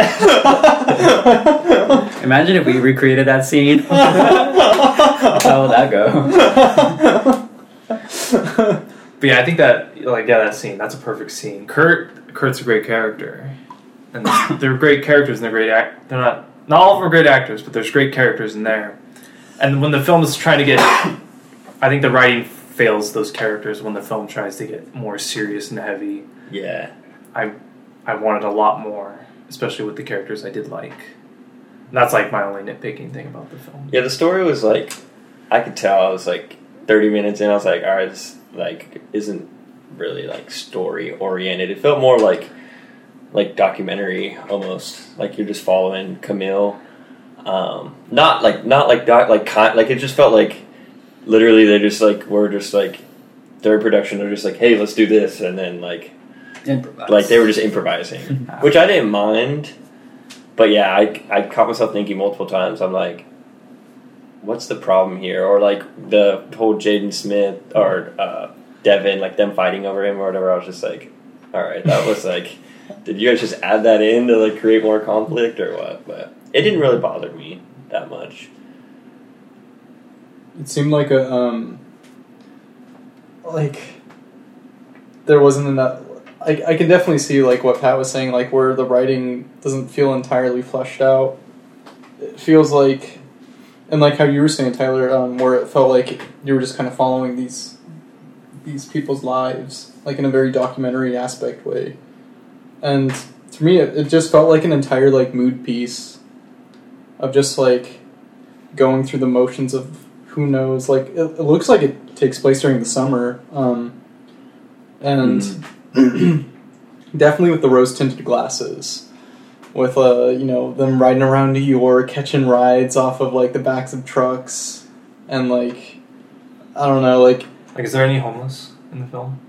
Imagine if we recreated that scene. How would that go? But yeah, I think that like yeah, that scene that's a perfect scene. Kurt Kurt's a great character, and they're great characters and they're great act. They're not not all of them are great actors, but there's great characters in there. And when the film is trying to get, I think the writing fails those characters when the film tries to get more serious and heavy. Yeah. I I wanted a lot more, especially with the characters I did like. And that's like my only nitpicking thing about the film. Yeah, the story was like, I could tell. I was like, thirty minutes in, I was like, all right, this like isn't really like story oriented. It felt more like like documentary almost. Like you're just following Camille. Um, not like not like doc like con- like it just felt like literally they just like were just like their production they're just like hey let's do this and then like Improvise. like they were just improvising, which I didn't mind. But yeah, I I caught myself thinking multiple times. I'm like, what's the problem here? Or like the whole Jaden Smith or uh, Devon, like them fighting over him or whatever. I was just like, all right, that was like, did you guys just add that in to like create more conflict or what? But it didn't really bother me that much. It seemed like a um, like there wasn't enough. I I can definitely see like what Pat was saying, like where the writing doesn't feel entirely fleshed out. It feels like, and like how you were saying, Tyler, um, where it felt like you were just kind of following these these people's lives, like in a very documentary aspect way. And to me, it, it just felt like an entire like mood piece of just like going through the motions of who knows. Like it, it looks like it takes place during the summer, um, and definitely with the rose tinted glasses, with uh you know them riding around New York, catching rides off of like the backs of trucks, and like I don't know, like Like, is there any homeless in the film?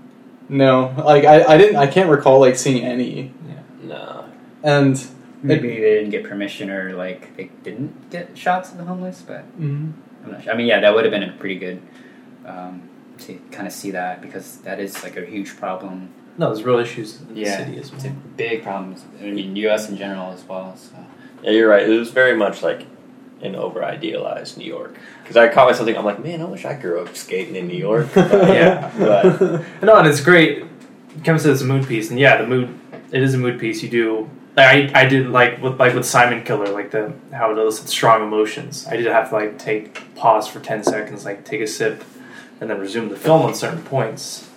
No, like I, I didn't I can't recall like seeing any, Yeah, No. and maybe they didn't get permission or like they didn't get shots of the homeless, but Mhm. I'm not sure. I mean, yeah, that would have been a pretty good um, to kind of see that because that is like a huge problem. No, there's real issues in the Yeah, city as It's a big problem. I mean, U.S. in general as well. So. Yeah, you're right. It was very much like an over idealized New York. Because I caught myself thinking, I'm like, man, I wish I grew up skating in New York. Yeah. but No, and it's great. Kevin said it's a mood piece, and yeah, the mood it is a mood piece. You do. I, I did like with like with Simon Killer, like the how it elicits strong emotions. I did have to like take pause for ten seconds, like take a sip, and then resume the film on certain points.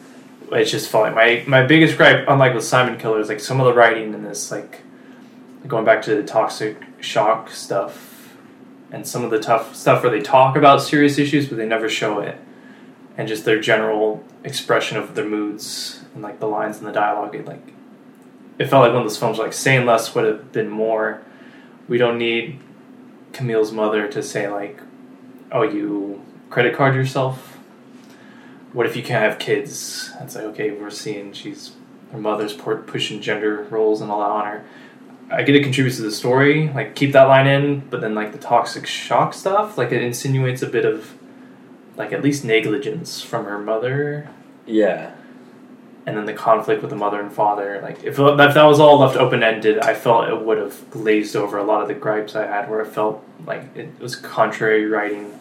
It's just felt like my my biggest gripe, unlike with Simon Killer, is like some of the writing in this, like going back to the toxic shock stuff, and some of the tough stuff where they talk about serious issues but they never show it. And just their general expression of their moods and like the lines and the dialogue it like it felt like one of those films like saying less would have been more. We don't need camille's mother to say like oh you credit card yourself? What if you can't have kids? It's like okay we're seeing she's her mother's pushing gender roles and allowing her i get it contributes to the story like keep that line in but then like the toxic shock stuff like it insinuates a bit of like at least negligence from her mother yeah. and then the conflict with the mother and father like if, if that was all left open-ended i felt it would have glazed over a lot of the gripes i had where it felt like it was contrary writing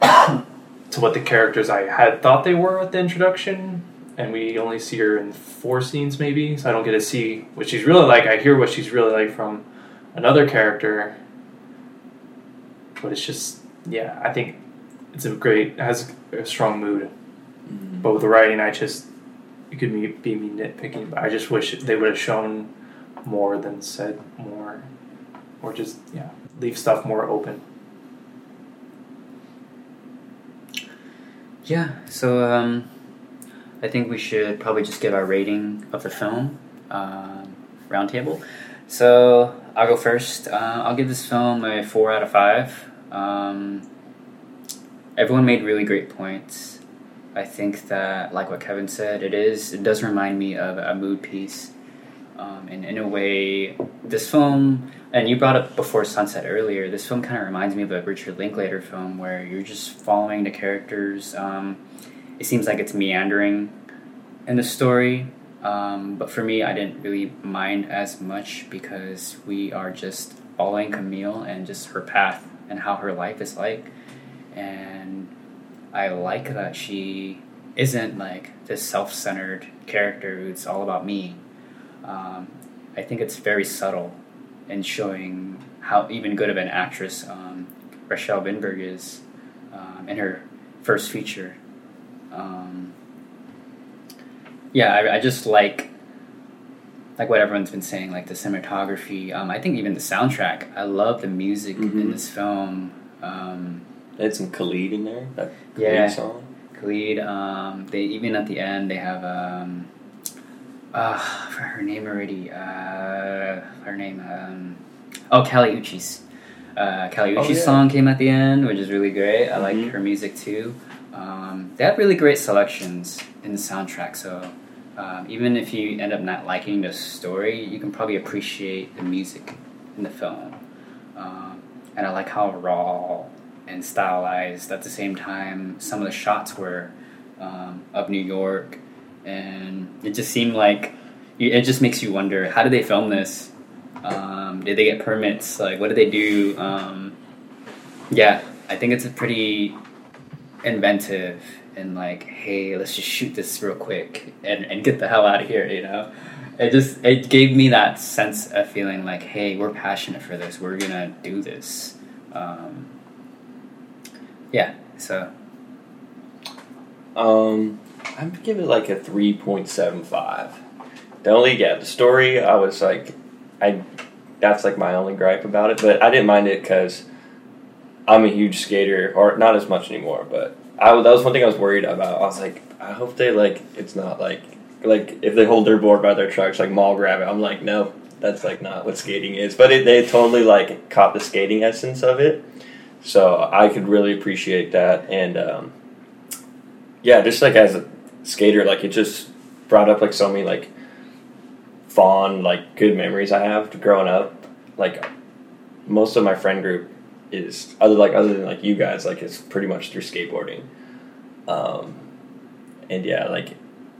to what the characters i had thought they were at the introduction and we only see her in four scenes maybe. So i don't get to see what she's really like. I hear what she's really like from another character. But it's just yeah i think it's a great it has a strong mood. But with the writing, I just it could be, be me nitpicking, but I just wish they would have shown more than said more, or just yeah, leave stuff more open. Yeah, so um, I think we should probably just give our rating of the film um, roundtable. So I'll go first. Uh, I'll give this film a four out of five. Um, everyone made really great points. I think that, like what Kevin said, it is it does remind me of a mood piece. Um, and in a way, this film, and you brought up Before Sunset earlier, this film kind of reminds me of a Richard Linklater film where you're just following the characters. Um, it seems like it's meandering in the story, um, but for me, I didn't really mind as much because we are just following Camille and just her path and how her life is like. And I like that she isn't like this self centered character who's all about me. Um, I think it's very subtle in showing how even good of an actress um, Rachelle Vinberg is um, in her first feature. Um, yeah, I, I just like like what everyone's been saying, like the cinematography. Um, I think even the soundtrack. I love the music in Mhm. this film. Um, They had some Khalid in there. That Khalid Yeah. song. Khalid. Um, they even at the end they have um, uh, for her name already. Uh, her name. Um, oh, Kali Uchis. Uh, Kali Oh, Uchis yeah. song came at the end, which is really great. I like Mhm. her music too. Um, they have really great selections in the soundtrack. So um, even if you end up not liking the story, you can probably appreciate the music in the film. Um, and I like how raw and stylized at the same time some of the shots were um, of New York, and it just seemed like it just makes you wonder how did they film this? Um, did they get permits? Like, what did they do? Um, yeah, I think it's a pretty inventive and like, hey, let's just shoot this real quick and, and get the hell out of here, you know? It just it gave me that sense of feeling like, hey, we're passionate for this. We're gonna do this. Um, yeah, so Um, I'd give it like a three point seven five. The only yeah, the story I was like, I that's like my only gripe about it, but I didn't mind it because I'm a huge skater, or not as much anymore. But I that was one thing I was worried about. I was like, I hope they like it's not like like if they hold their board by their trucks like mall grab it. I'm like, no, that's like not what skating is. But it, they totally like caught the skating essence of it, so I could really appreciate that and. um yeah, just like as a skater, like it just brought up like so many like fond like good memories I have growing up. Like most of my friend group is other like other than like you guys like it's pretty much through skateboarding. Um, and yeah, like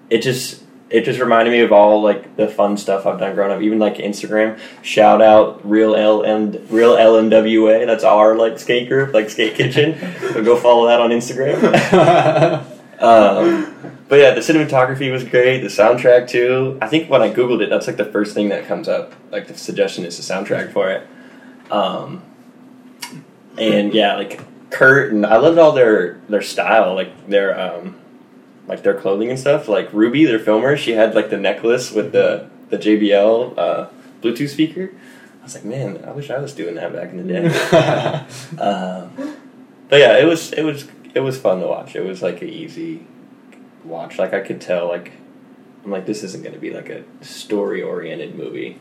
it just it just reminded me of all like the fun stuff I've done growing up. Even like Instagram. Shout out real L and real LNWA. That's our like skate group, like skate kitchen. so go follow that on Instagram. um, but yeah, the cinematography was great. The soundtrack too. I think when I googled it, that's like the first thing that comes up. Like the suggestion is the soundtrack for it. Um, and yeah, like Kurt and I loved all their their style, like their um, like their clothing and stuff. Like Ruby, their filmer, she had like the necklace with the the JBL uh, Bluetooth speaker. I was like, man, I wish I was doing that back in the day. um, but yeah, it was it was it was fun to watch. It was like an easy watch. Like I could tell, like I'm like this isn't going to be like a story oriented movie.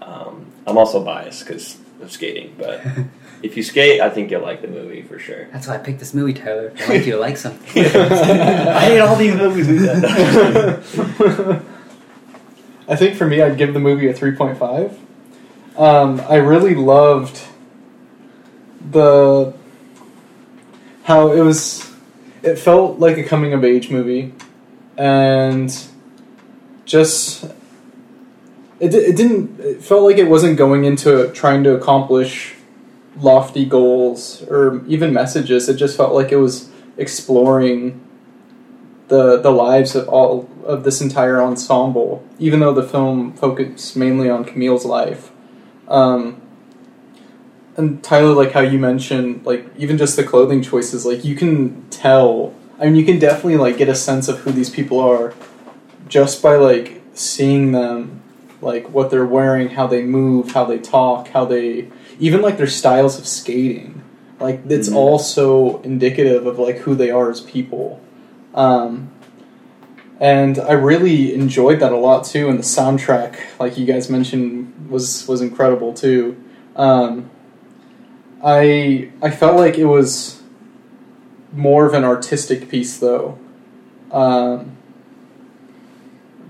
Um, I'm also biased because of skating, but if you skate, I think you'll like the movie for sure. That's why I picked this movie, Tyler. I want you to like something. I hate all these movies. we did. I think for me, I'd give the movie a 3.5. Um, I really loved the how it was. It felt like a coming of age movie, and just it, it didn't. It felt like it wasn't going into trying to accomplish lofty goals or even messages. It just felt like it was exploring the the lives of all of this entire ensemble, even though the film focused mainly on Camille's life. Um, and Tyler, like how you mentioned, like even just the clothing choices, like you can tell. I mean, you can definitely like get a sense of who these people are just by like seeing them, like what they're wearing, how they move, how they talk, how they even like their styles of skating. Like it's Mhm. all so indicative of like who they are as people. Um, and I really enjoyed that a lot too. And the soundtrack, like you guys mentioned, was was incredible too. Um, I I felt like it was more of an artistic piece though. Um,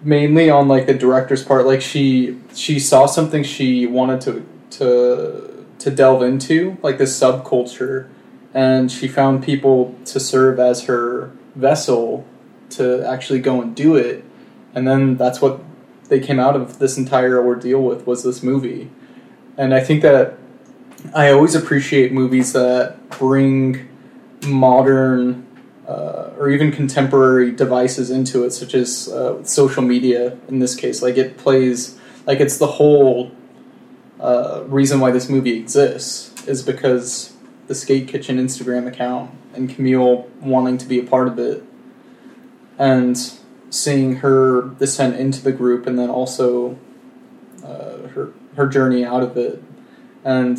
mainly on like the director's part, like she she saw something she wanted to to to delve into, like this subculture, and she found people to serve as her vessel to actually go and do it, and then that's what they came out of this entire ordeal with was this movie, and I think that I always appreciate movies that bring modern uh, or even contemporary devices into it, such as uh, social media in this case. Like it plays, like it's the whole uh, reason why this movie exists is because the Skate Kitchen Instagram account and Camille wanting to be a part of it, and seeing her descent into the group, and then also uh, her her journey out of it, and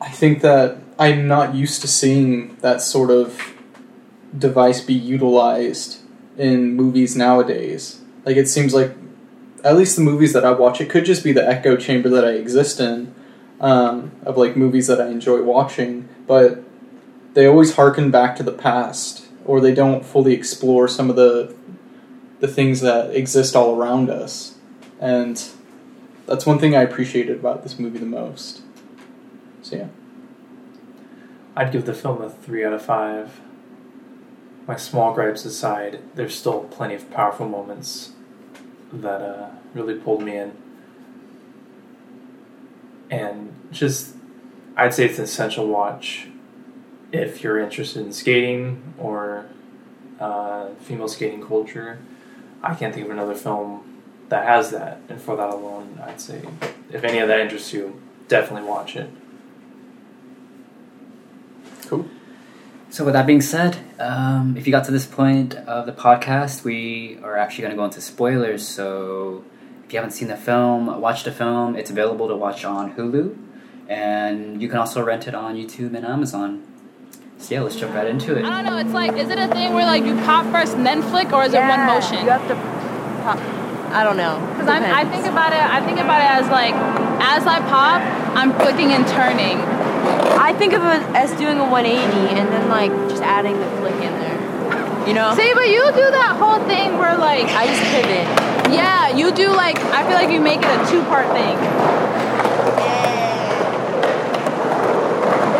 I think that I'm not used to seeing that sort of device be utilized in movies nowadays. Like it seems like at least the movies that I watch, it could just be the echo chamber that I exist in um, of like movies that I enjoy watching, but they always harken back to the past, or they don't fully explore some of the the things that exist all around us, and that's one thing I appreciated about this movie the most. So yeah. I'd give the film a three out of five. My small gripes aside, there's still plenty of powerful moments that uh, really pulled me in. And just, I'd say it's an essential watch if you're interested in skating or uh, female skating culture. I can't think of another film that has that, and for that alone, I'd say if any of that interests you, definitely watch it. So, with that being said, um, if you got to this point of the podcast, we are actually going to go into spoilers. So, if you haven't seen the film, watch the film. It's available to watch on Hulu, and you can also rent it on YouTube and Amazon. So, yeah, let's jump right into it. I don't know. It's like, is it a thing where like you pop first and then flick, or is it one motion? You have to. Pop. I don't know. Because I think about it, I think about it as like, as I pop, I'm flicking and turning. I think of it as doing a 180 and then like just adding the flick in there. You know? See, but you do that whole thing where like, I just pivot. Yeah, you do like. I feel like you make it a two-part thing. Yeah.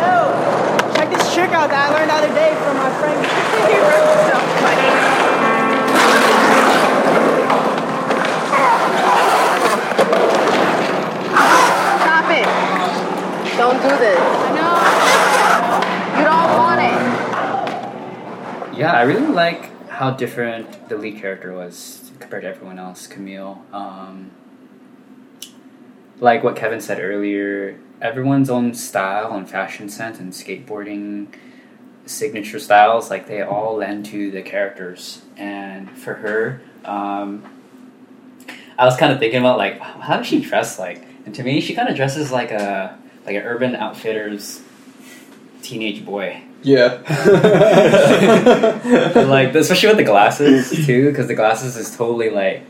Yo, check this trick out that I learned the other day from my friend. Stop it. Don't do this. I know. You don't want it. Yeah, I really like how different the lead character was compared to everyone else, Camille. Um, like what Kevin said earlier, everyone's own style and fashion sense and skateboarding signature styles, like they all lend to the characters. And for her, um, I was kind of thinking about like how does she dress like? And to me, she kind of dresses like a like an Urban Outfitters teenage boy. Yeah. like especially with the glasses too, because the glasses is totally like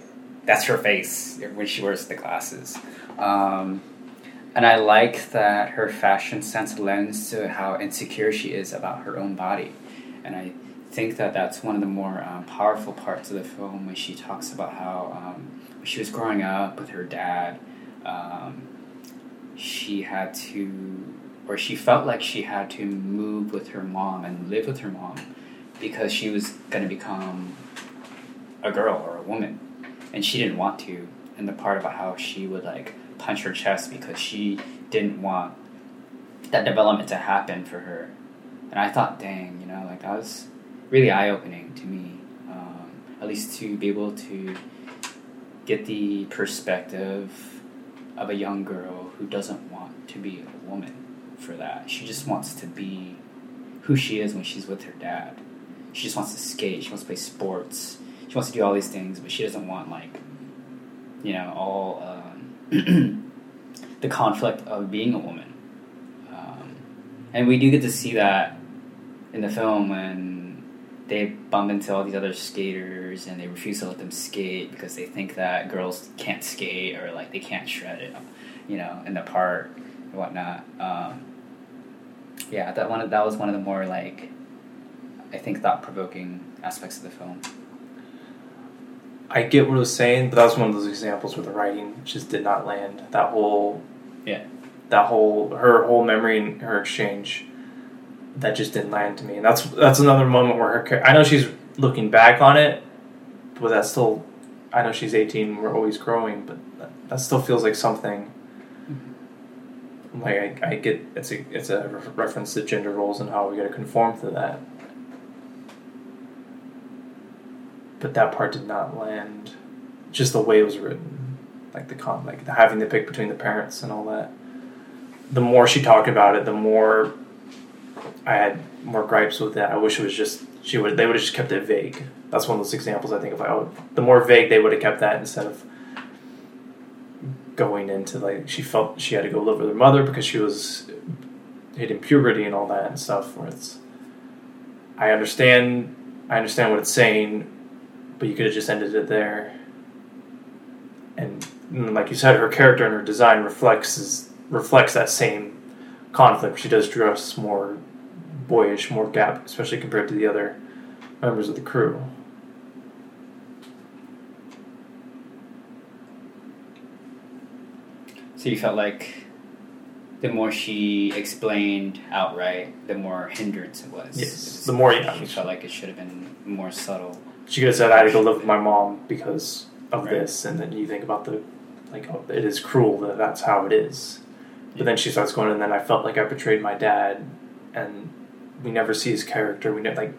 that's her face when she wears the glasses. Um, and I like that her fashion sense lends to how insecure she is about her own body, and I think that that's one of the more um, powerful parts of the film when she talks about how um, when she was growing up with her dad, um, she had to, or she felt like she had to move with her mom and live with her mom because she was going to become a girl or a woman. And she didn't want to and the part about how she would like punch her chest because she didn't want that development to happen for her. And i thought dang you know like that was really eye-opening to me um, at least to be able to get the perspective of a young girl who doesn't want to be a woman for that. She just wants to be who she is when she's with her dad. She just wants to skate. She wants to play sports. She wants to do all these things but she doesn't want like you know all um, the conflict of being a woman. Um, and we do get to see that in the film when they bump into all these other skaters and they refuse to let them skate because they think that girls can't skate or like they can't shred it you know in the park whatnot um, yeah that one that was one of the more like I think thought-provoking aspects of the film I get what it was saying, but that was one of those examples where the writing just did not land. That whole, Yeah. that whole her whole memory and her exchange, that just didn't land to me. And that's that's another moment where her I know she's looking back on it, but that still, I know she's eighteen. We're always growing, but that, that still feels like something. Like I, I get it's a it's a re- reference to gender roles and how we got to conform to that. but that part did not land. Just the way it was written, like the con, like the, having to pick between the parents and all that. The more she talked about it, the more I had more gripes with that. I wish it was just she would they would have just kept it vague. That's one of those examples I think if I would the more vague they would have kept that instead of going into like she felt she had to go live with her mother because she was hitting puberty and all that and stuff. Where it's I understand I understand what it's saying, but you could have just ended it there. And mm, like you said, her character and her design reflects is, reflects that same conflict. She does dress more boyish, more gap, especially compared to the other members of the crew. So you felt like the more she explained outright, the more hindrance it was. Yes. The more, yeah. You felt like it should have been more subtle. She could have said, "I had to go live with my mom because of Right. this," and then you think about the like, oh, it is cruel that that's how it is. But then she starts going, and then I felt like I betrayed my dad, and we never see his character. We never like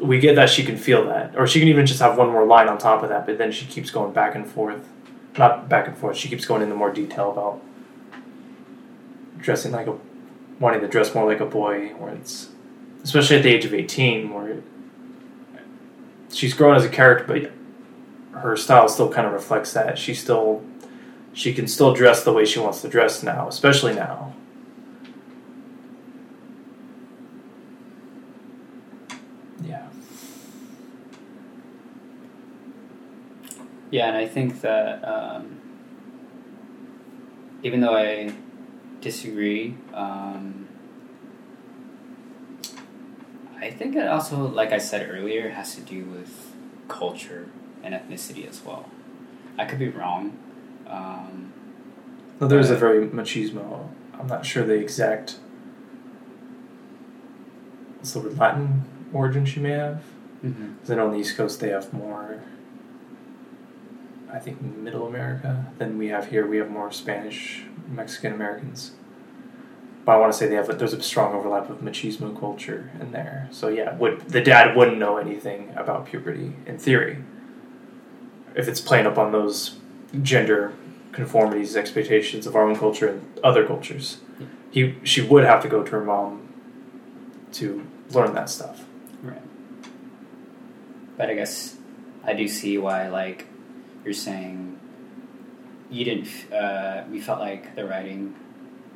we get that she can feel that, or she can even just have one more line on top of that. But then she keeps going back and forth, not back and forth. She keeps going into more detail about dressing like a wanting to dress more like a boy, where it's especially at the age of eighteen, where she's grown as a character, but her style still kind of reflects that. She still she can still dress the way she wants to dress now, especially now. Yeah, and I think that um, even though I disagree, um, I think it also, like I said earlier, has to do with culture and ethnicity as well. I could be wrong. Um, No, there is a very machismo. I'm not sure the exact. The word? Latin origin she may have. mhm. I know on the East Coast they have more. I think Middle America than we have here. We have more Spanish, Mexican Americans. But I want to say they have. There's a strong overlap of machismo culture in there. So yeah, would the dad wouldn't know anything about puberty in theory. If it's playing up on those gender conformities, expectations of our own culture and other cultures, he she would have to go to her mom to learn that stuff. Right. But I guess I do see why, like, you're saying you didn't. Uh, we felt like the writing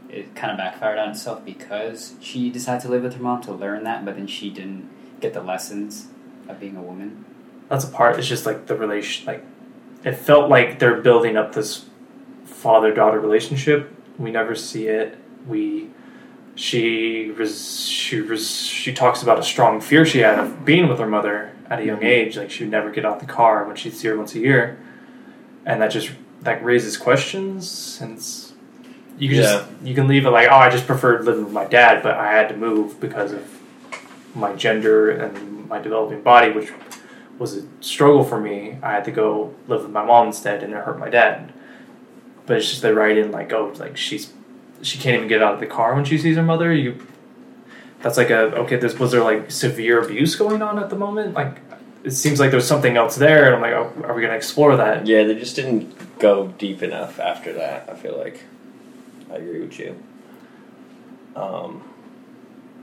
it kind of backfired on itself because she decided to live with her mom to learn that, but then she didn't get the lessons of being a woman. that's a part. It's just like the relation. Like it felt like they're building up this father daughter relationship. We never see it. We she res, she res, she talks about a strong fear she had of being with her mother at a young age. Like she would never get out the car when she'd see her once a year, and that just that raises questions and. It's, you can just you can leave it like oh I just preferred living with my dad but I had to move because of my gender and my developing body which was a struggle for me. I had to go live with my mom instead, and it hurt my dad. But it's just they write in like, oh, like she's she can't even get out of the car when she sees her mother. You, that's like a okay. This was there like severe abuse going on at the moment. Like it seems like there's something else there, and I'm like, oh, are we gonna explore that? Yeah, they just didn't go deep enough after that. I feel like I agree with you. Um,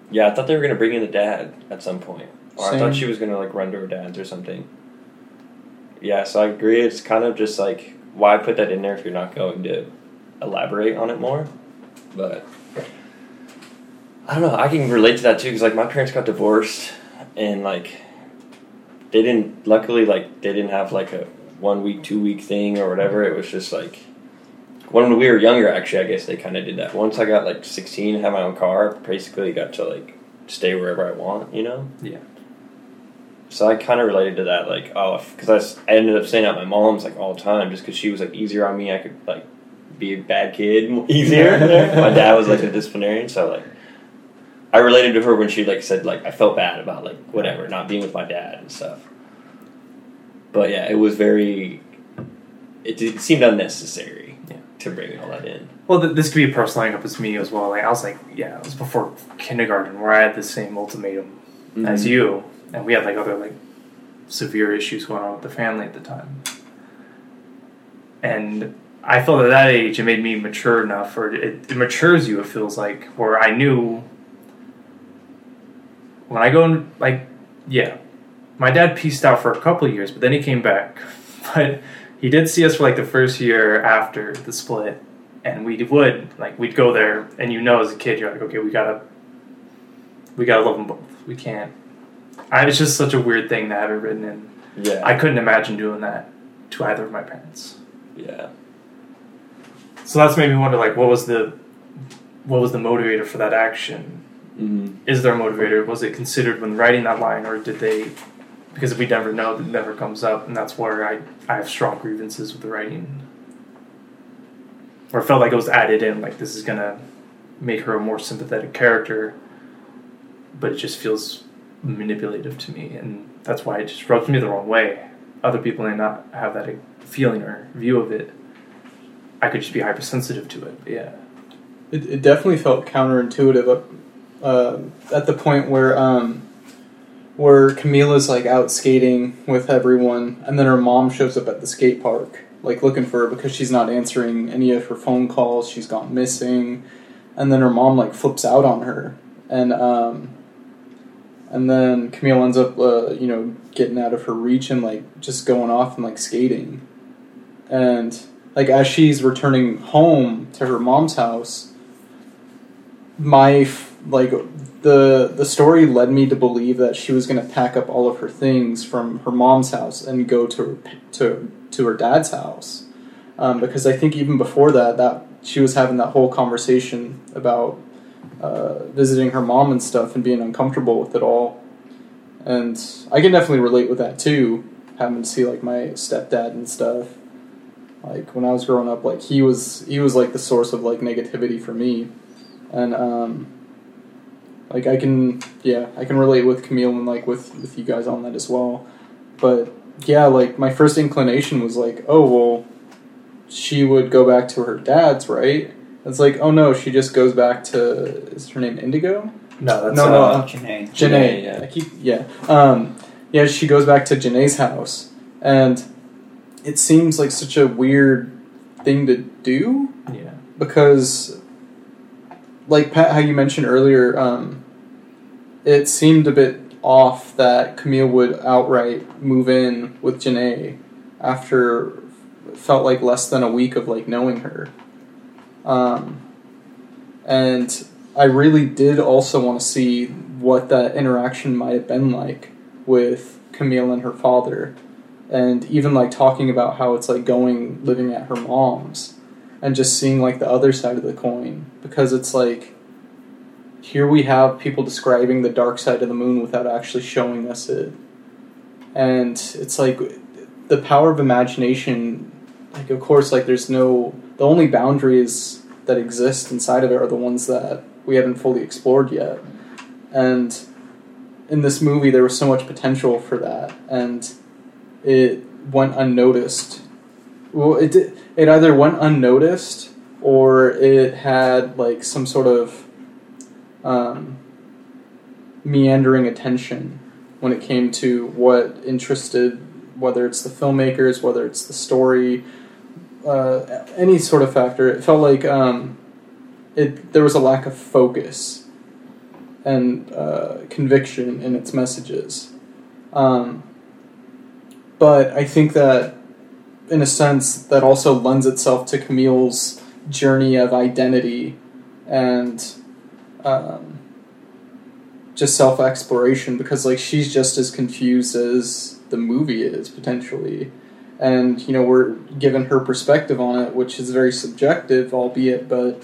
yeah, I thought they were gonna bring in the dad at some point, or I thought she was gonna like run to her dad's or something. Yeah, so I agree. It's kind of just like why put that in there if you're not going to elaborate on it more. But I don't know. I can relate to that too because like my parents got divorced and like they didn't. Luckily, like they didn't have like a one week, two week thing or whatever. It was just like when we were younger. Actually, I guess they kind of did that. Once I got like sixteen, had my own car, basically got to like stay wherever I want. You know. Yeah. So I kind of related to that, like, oh, because I ended up staying at my mom's like all the time, just because she was like easier on me. I could like be a bad kid easier. my dad was like a disciplinarian, so like I related to her when she like said like I felt bad about like whatever not being with my dad and stuff. But yeah, it was very. It, it seemed unnecessary Yeah. to bring all that in. Well, th- this could be a personal hang up with me as well. Like I was like, yeah, it was before kindergarten where I had the same ultimatum as mm-hmm. you, and we had like other like severe issues going on with the family at the time. And I felt at that age it made me mature enough, or it, it matures you. It feels like where I knew when I go in, like, yeah, my dad pieced out for a couple of years, but then he came back. But he did see us for like the first year after the split, and we would like we'd go there, and you know, as a kid, you're like, okay, we gotta, we gotta love them both. We can't. I, it's just such a weird thing to have it written in. Yeah. I couldn't imagine doing that to either of my parents. yeah. So that's made me wonder, like, what was the, what was the motivator for that action? Mm-hmm. Is there a motivator? Was it considered when writing that line, or did they? Because we never know, it never comes up, and that's where I I have strong grievances with the writing. Or felt like it was added in, like this is gonna make her a more sympathetic character, but it just feels manipulative to me, and that's why it just rubs me the wrong way. Other people may not have that feeling or view of it. I could just be hypersensitive to it. yeah. It, it definitely felt counterintuitive uh, at the point where um, where Camila's like out skating with everyone, and then her mom shows up at the skate park, like looking for her because she's not answering any of her phone calls. She's gone missing, and then her mom like flips out on her, and um, and then Camila ends up uh, you know getting out of her reach and like just going off and like skating, and like as she's returning home to her mom's house my like the the story led me to believe that she was going to pack up all of her things from her mom's house and go to to to her dad's house. Um, because I think even before that that she was having that whole conversation about uh, visiting her mom and stuff and being uncomfortable with it all. And I can definitely relate with that too having to see like my stepdad and stuff. Like when I was growing up, like he was he was like the source of like negativity for me, and um, like I can yeah I can relate with Camille and like with with you guys on that as well, but yeah like my first inclination was like oh well, she would go back to her dad's right. It's like oh no she just goes back to is her name Indigo No, that's No, uh, no, uh, Janae. Janae, Janae, yeah. I keep yeah. Um, yeah, she goes back to Janae's house, and it seems like such a weird thing to do yeah. because, like Pat, how you mentioned earlier, um, it seemed a bit off that Camille would outright move in with Janae after felt like less than a week of like knowing her. Um, and I really did also want to see what that interaction might have been like with Camille and her father. And even like talking about how it's like going living at her mom's and just seeing like the other side of the coin because it's like here we have people describing the dark side of the moon without actually showing us it. And it's like the power of imagination like of course like there's no the only boundaries that exist inside of it are the ones that we haven't fully explored yet. And in this movie there was so much potential for that and it went unnoticed. Well, it did, it either went unnoticed or it had like some sort of um, meandering attention when it came to what interested whether it's the filmmakers, whether it's the story, uh, any sort of factor. It felt like um, it there was a lack of focus and uh, conviction in its messages. Um, but I think that, in a sense, that also lends itself to Camille's journey of identity and um, just self exploration because, like, she's just as confused as the movie is potentially. And, you know, we're given her perspective on it, which is very subjective, albeit, but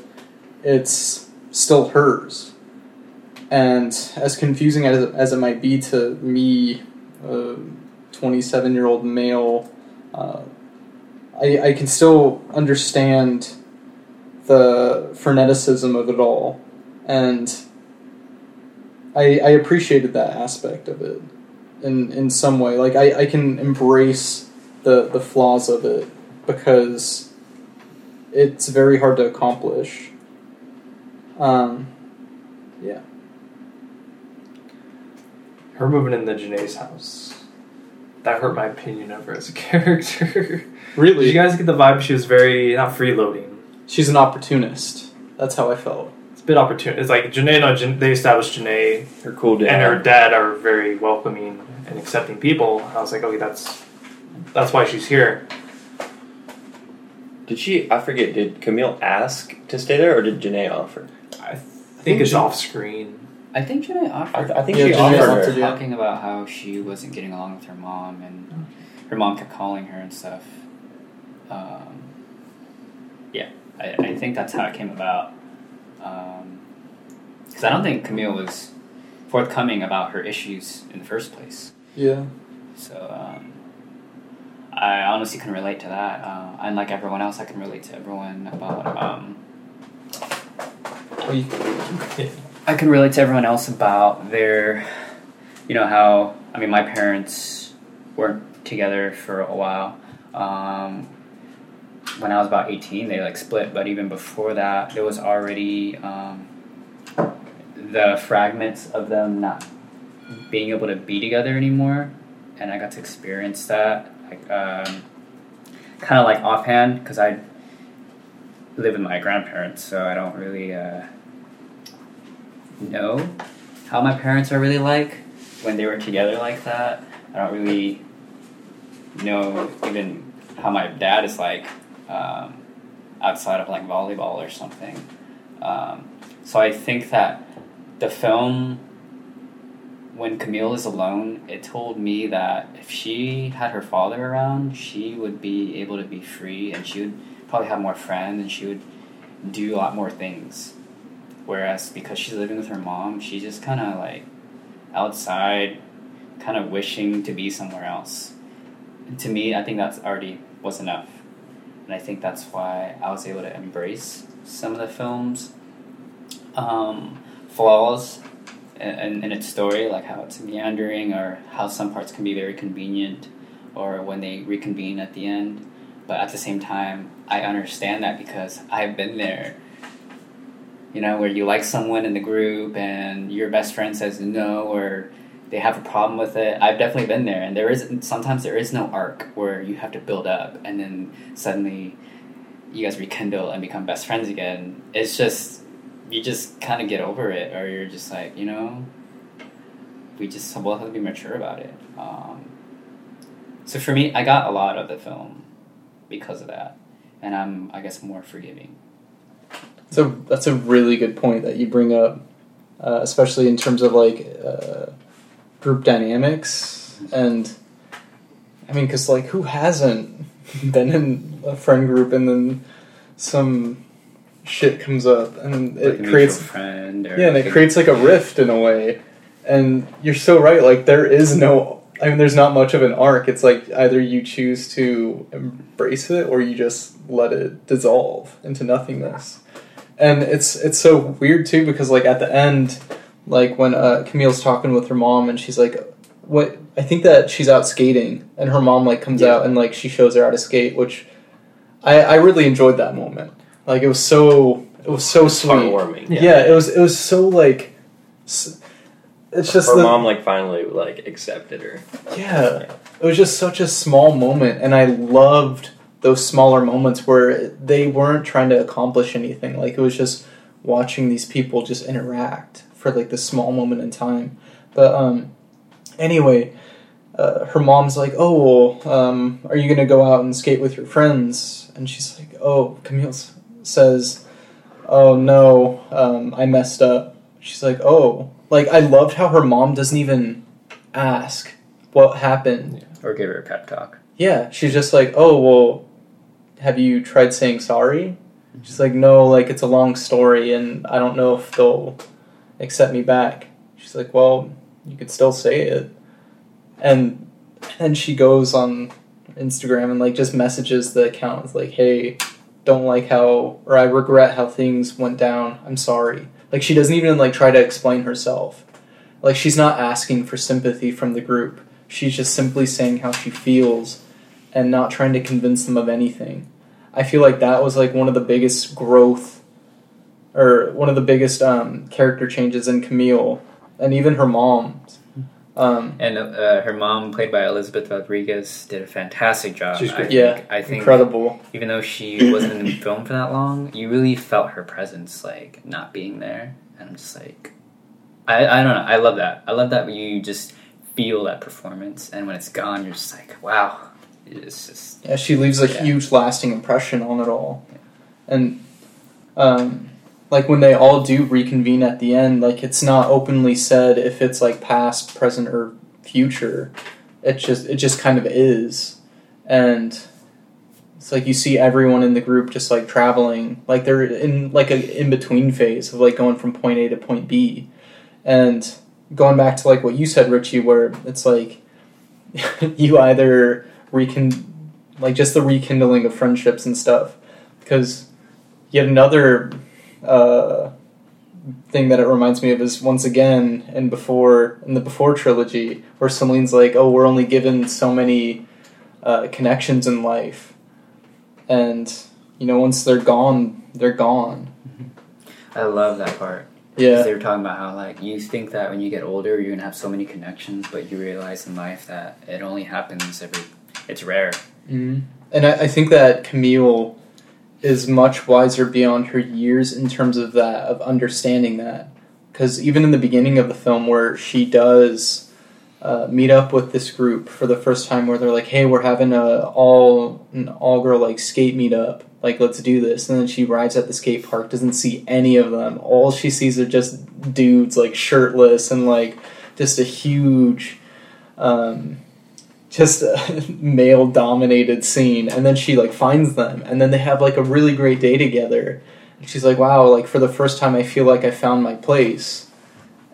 it's still hers. And as confusing as, as it might be to me, a 27 year old male, uh, I, I can still understand the freneticism of it all. And I, I appreciated that aspect of it in, in some way. Like, I, I can embrace the, the flaws of it because it's very hard to accomplish. Um, yeah. Her moving in the Janae's house. That hurt my opinion of her as a character. Really? Did you guys get the vibe she was very not freeloading? She's an opportunist. That's how I felt. It's a bit opportune. It's like Janae. No, Jan- they established Janae Her cool dad. and her dad are very welcoming and accepting people. I was like, okay, that's that's why she's here. Did she? I forget. Did Camille ask to stay there, or did Janae offer? I think it's Jan- off screen. I think Janae offered. I, th- I think Yeah, she Janae offered offered, her. talking about how she wasn't getting along with her mom, and her mom kept calling her and stuff. Um, yeah, I, I think that's how it came about. Because I don't think Camille was forthcoming about her issues in the first place. Yeah. So um, I honestly can relate to that. Uh, unlike everyone else, I can relate to everyone about. Um, I can relate to everyone else about their, you know, how, I mean, my parents weren't together for a while. Um, when I was about 18, they like split, but even before that, there was already um, the fragments of them not being able to be together anymore. And I got to experience that, like, um, kind of like offhand, because I live with my grandparents, so I don't really. Uh, know how my parents are really like when they were together like that. I don't really know even how my dad is like um, outside of like volleyball or something. Um, so I think that the film, when Camille is alone, it told me that if she had her father around, she would be able to be free and she would probably have more friends and she would do a lot more things. Whereas because she's living with her mom, she's just kind of like outside, kind of wishing to be somewhere else. And to me, I think that's already was enough. And I think that's why I was able to embrace some of the film's um, flaws in, in its story, like how it's meandering or how some parts can be very convenient or when they reconvene at the end. But at the same time, I understand that because I've been there. You know, where you like someone in the group and your best friend says no or they have a problem with it. I've definitely been there, and there is sometimes there is no arc where you have to build up and then suddenly you guys rekindle and become best friends again. It's just you just kind of get over it, or you're just like you know, we just both have to be mature about it. Um, so for me, I got a lot of the film because of that, and I'm I guess more forgiving. So that's a really good point that you bring up, uh, especially in terms of like uh, group dynamics and. I mean, because like, who hasn't been in a friend group and then some shit comes up and it mutual creates friend, or yeah, and like it creates like a rift in a way. And you're so right. Like there is no. I mean, there's not much of an arc. It's like either you choose to embrace it or you just let it dissolve into nothingness. And it's it's so weird too because like at the end, like when uh, Camille's talking with her mom and she's like, "What?" I think that she's out skating and her mom like comes Yeah. out and like she shows her how to skate, which I I really enjoyed that moment. Like it was so it was so sweet. Heartwarming. Yeah. it was. It was so like. s- It's just Her the, mom like finally like accepted her. Yeah, it was just such a small moment, and I loved those smaller moments where they weren't trying to accomplish anything. Like it was just watching these people just interact for like this small moment in time. But um, anyway, uh, her mom's like, "Oh, well, um, are you gonna go out and skate with your friends?" And she's like, "Oh," Camille says, "Oh no, um, I messed up." She's like, "Oh." Like I loved how her mom doesn't even ask what happened. or give her a pep talk. Yeah, she's just like, "Oh, well, have you tried saying sorry?" She's like, "No, like it's a long story and I don't know if they'll accept me back." She's like, "Well, you could still say it." And then she goes on Instagram and like just messages the account like, "Hey, don't like how or I regret how things went down. I'm sorry." Like she doesn't even like try to explain herself. Like she's not asking for sympathy from the group. She's just simply saying how she feels and not trying to convince them of anything. I feel like that was like one of the biggest growth or one of the biggest um, character changes in Camille and even her mom. Um, And uh, her mom, played by Elizabeth Rodriguez, did a fantastic job. She's I great. think, Yeah, I think incredible. even though she wasn't in the film for that long, you really felt her presence, like not being there. And I'm just like, I, I don't know. I love that. I love that you just feel that performance, and when it's gone, you're just like, wow. It's just Yeah, she leaves a Yeah. huge lasting impression on it all. And um, like when they all do reconvene at the end, like it's not openly said if it's like past, present, or future. It just it just kind of is, and it's like you see everyone in the group just like traveling, like they're in like a in between phase of like going from point A to point B, and going back to like what you said, Richie, where it's like you either recon like just the rekindling of friendships and stuff. Because yet another uh, thing that it reminds me of is once again in before in the before trilogy where Celine's like oh we're only given so many uh, connections in life and you know once they're gone they're gone I love that part. yeah They were talking about how like you think that when you get older you're gonna have so many connections, but you realize in life that it only happens every. It's rare. hmm And I, I think that Camille is much wiser beyond her years in terms of that, of understanding that. Because even in the beginning of the film, where she does uh, meet up with this group for the first time, where they're like, "Hey, we're having a all an all girl like skate meetup. Like, let's do this." And then she arrives at the skate park, doesn't see any of them. All she sees are just dudes like shirtless and like just a huge. Um, just a male dominated scene and then she like finds them and then they have like a really great day together. And she's like wow like for the first time i feel like i found my place.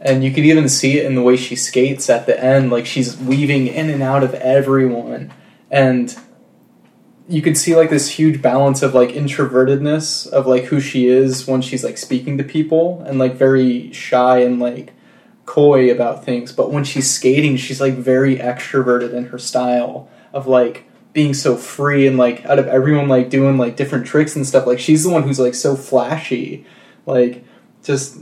And you could even see it in the way she skates at the end like she's weaving in and out of everyone. And you could see like this huge balance of like introvertedness of like who she is when she's like speaking to people and like very shy and like coy about things but when she's skating she's like very extroverted in her style of like being so free and like out of everyone like doing like different tricks and stuff like she's the one who's like so flashy like just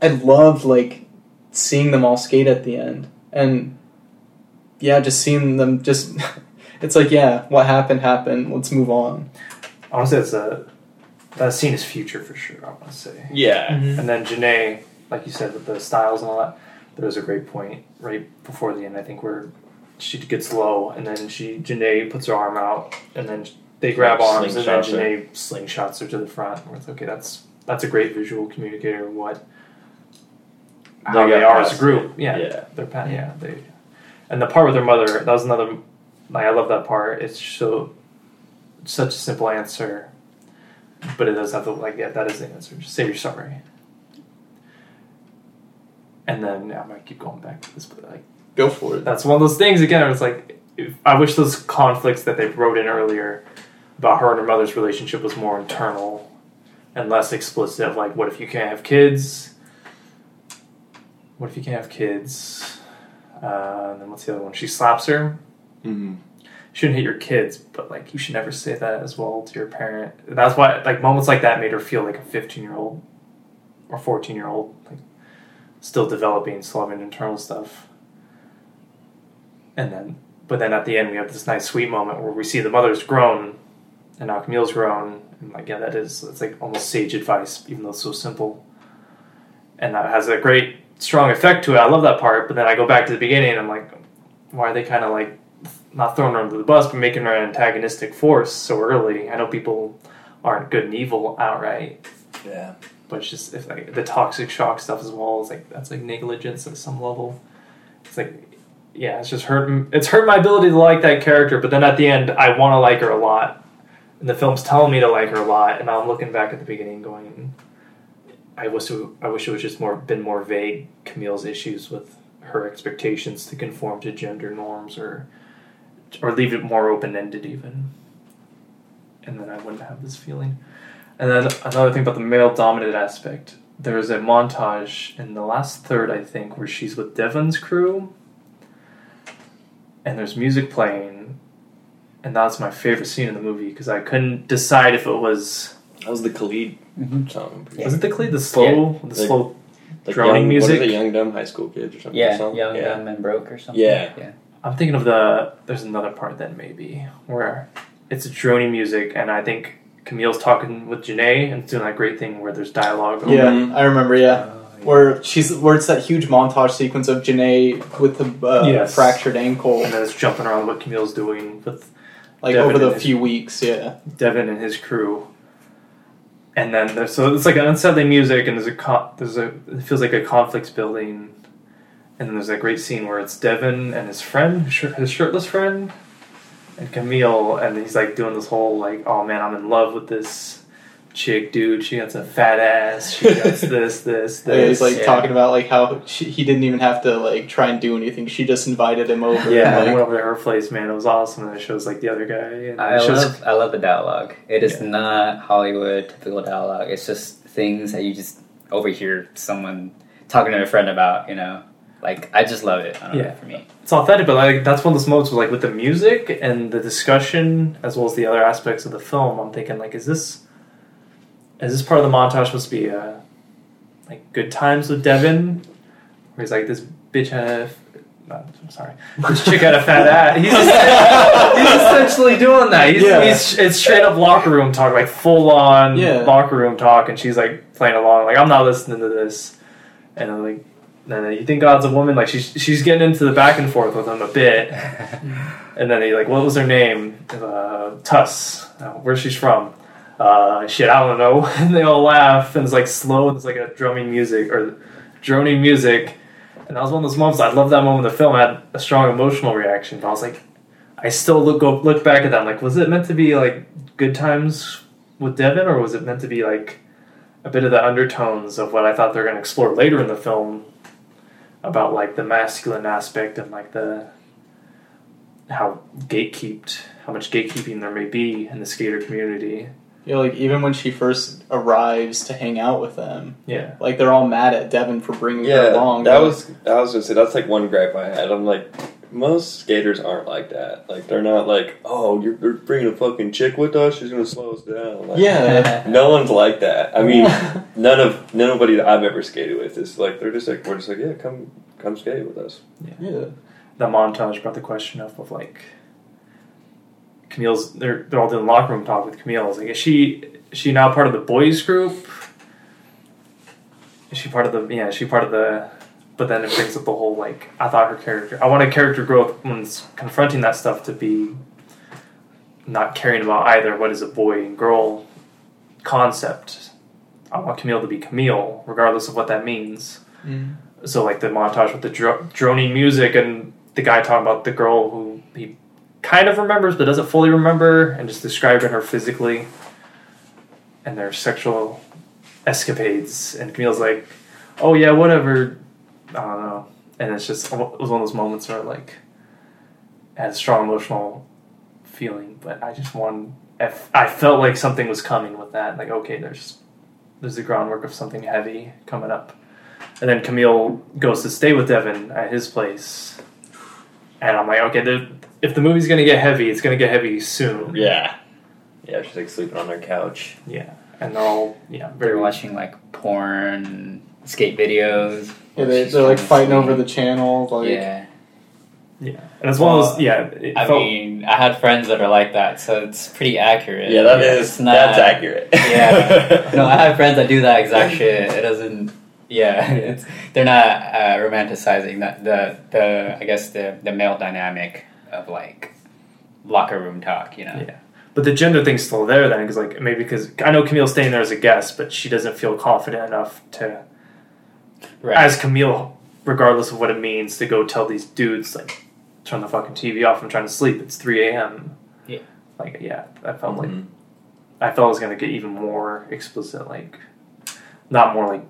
i loved like seeing them all skate at the end and yeah just seeing them just it's like yeah what happened happened let's move on Honestly, it's a that scene is future for sure. I want to say. Yeah. Mm-hmm. And then Janae, like you said, with the styles and all that, there was a great point right before the end. I think where she gets low, and then she Janae puts her arm out, and then they grab arms, and then Slingshots her. Janae slingshots her to the front. Where it's okay, that's that's a great visual communicator of what how They they, are as a group. Yeah, Yeah. they're yeah they, and the part with her mother that was another. Like I love that part. It's so such a simple answer, but it does have the like yeah that is the answer. Just say you're sorry. And then yeah, I might keep going back to this, but like go for it that's one of those things again. Where it's like if, I wish those conflicts that they wrote in earlier about her and her mother's relationship was more internal and less explicit. Of like, what if you can't have kids? What if you can't have kids? Uh, and then what's the other one? She slaps her. Mm-hmm. Shouldn't hit your kids, but like you should never say that as well to your parent. That's why like moments like that made her feel like a fifteen year old or fourteen year old, like still developing, still having internal stuff. And then, but then at the end we have this nice sweet moment where we see the mother's grown, and now Camille's grown, and like yeah, that is it's like almost sage advice, even though it's so simple. And that has a great strong effect to it. I love that part, but then I go back to the beginning and I'm like, why are they kind of like not throwing her under the bus, but making her an antagonistic force so early? I know people aren't good and evil outright, Yeah. But it's just if like the toxic shock stuff as well is like that's like negligence at some level. It's like yeah, it's just hurt. It's hurt my ability to like that character, but then at the end, I want to like her a lot, and the film's telling me to like her a lot, and I'm looking back at the beginning, going, I wish it, I wish it was just more been more vague. Camille's issues with her expectations to conform to gender norms, or or leave it more open ended even, and then I wouldn't have this feeling. And then another thing about the male dominated aspect. There's a montage in the last third, I think, where she's with Devon's crew, and there's music playing, and that's my favorite scene in the movie because I couldn't decide if it was That was the Khalid Mhm. song. Yeah. was it the Khalid the slow, the Like- slow. Like Droning young, music? What is it, Young Dumb High School Kids or something? Yeah, song? young, yeah. dumb, and broke or something. Yeah. yeah. I'm thinking of the. There's another part then maybe where it's drony music, and I think Camille's talking with Janae and it's doing that great thing where there's dialogue. over- yeah Mhm. i remember yeah Oh, yeah. where she's where it's that huge montage sequence of Janae with the uh, Yes. fractured ankle, And then it's jumping around what Camille's doing with like Devon over the and his- few weeks. Yeah, Devon and his crew. And then there's so it's like an unsettling music, and there's a co- there's a it feels like a conflict's building, and then there's that great scene where it's Devon and his friend, his shirtless friend, and Camille, and he's like doing this whole like, oh man, I'm in love with this chick, dude. She got a fat ass. She got this, this, this. Yeah, he's like yeah. talking about like how she, he didn't even have to like try and do anything. She just invited him over. yeah, I and, went over to her place, man. It was awesome, and it shows like the other guy. And I it shows, love I love the dialogue. It is Yeah. not Hollywood typical dialogue. It's just things that you just overhear someone talking to a friend about. You know, like I just love it. I don't Yeah. know for me. it's authentic, but like that's one of those moments where, like with the music and the discussion, as well as the other aspects of the film, I'm thinking like, is this is this part of the montage supposed to be uh, like good times with Devon, where he's like this bitch had no, I'm sorry, this chick had a fat ass. He's, he's essentially doing that. He's, Yeah. he's it's straight up locker room talk, like full on Yeah. locker room talk, and she's like playing along, like I'm not listening to this, and I'm like. And then you think God's a woman, like she's she's getting into the back and forth with him a bit, and then he like, what was her name? Uh, Tuss. Uh, where she's from? Uh, shit, I don't know. And they all laugh, and it's like slow, and it's like a drumming music or droning music. And that was one of those moments. I love that moment in the film. I had a strong emotional reaction, but I was like, I still look go look back at that. I'm like, was it meant to be like good times with Devon, or was it meant to be like a bit of the undertones of what I thought they're going to explore later in the film about like the masculine aspect and like the how gatekeeped, how much gatekeeping there may be in the skater community. Yeah, like even when she first arrives to hang out with them, Yeah, like they're all mad at Devon for bringing her along. that was I was gonna say that's like one gripe I had. I'm like, most skaters aren't like that. Like they're not like, oh, you're, you're bringing a fucking chick with us. She's gonna slow us down. Like, yeah. no one's like that. I mean, none of nobody that I've ever skated with is like they're just like we're just like yeah, come come skate with us. yeah. the montage brought the question up of like Camille's. They're they're all doing locker room talk with Camille. It's like, is she is she now part of the boys group? Is she part of the yeah? Is she part of the? But then it brings up the whole like I thought her character. I wanted character growth when it's confronting that stuff to be not caring about either what is a boy and girl concept. I want Camille to be Camille, regardless of what that means. Mm. So like the montage with the dro- droning music and the guy talking about the girl who he kind of remembers but doesn't fully remember, and just describing her physically and their sexual escapades. And Camille's like, "Oh yeah, whatever." I don't know. And it's just it was one of those moments where like I had a strong emotional feeling, but I just wanted. I felt like something was coming with that. Like okay, there's there's the groundwork of something heavy coming up. And then Camille goes to stay with Devon at his place. And I'm like, okay, the, if the movie's going to get heavy, it's going to get heavy soon. Yeah, yeah. She's like sleeping on their couch. Yeah. And they're all, yeah, They're watching like porn, skate videos. Yeah, they, they're like fighting over the channel. Like, yeah. Yeah. And it's one of those, yeah. I felt, mean, I had friends that are like that, so it's pretty accurate. Yeah, that Yeah, is not- that's accurate. Yeah. No, I have friends that do that exact shit. It doesn't. Yeah, it's, they're not uh, romanticizing that the the I guess the the male dynamic of like locker room talk. You know. Yeah. But the gender thing's still there then, because like maybe because I know Camille's staying there as a guest, but she doesn't feel confident enough to, Right. as Camille, regardless of what it means, to go tell these dudes like, turn the fucking TV off. I'm trying to sleep. It's three a.m. Yeah. Like yeah, I felt like Mhm. I felt it was gonna get even more explicit, like not more like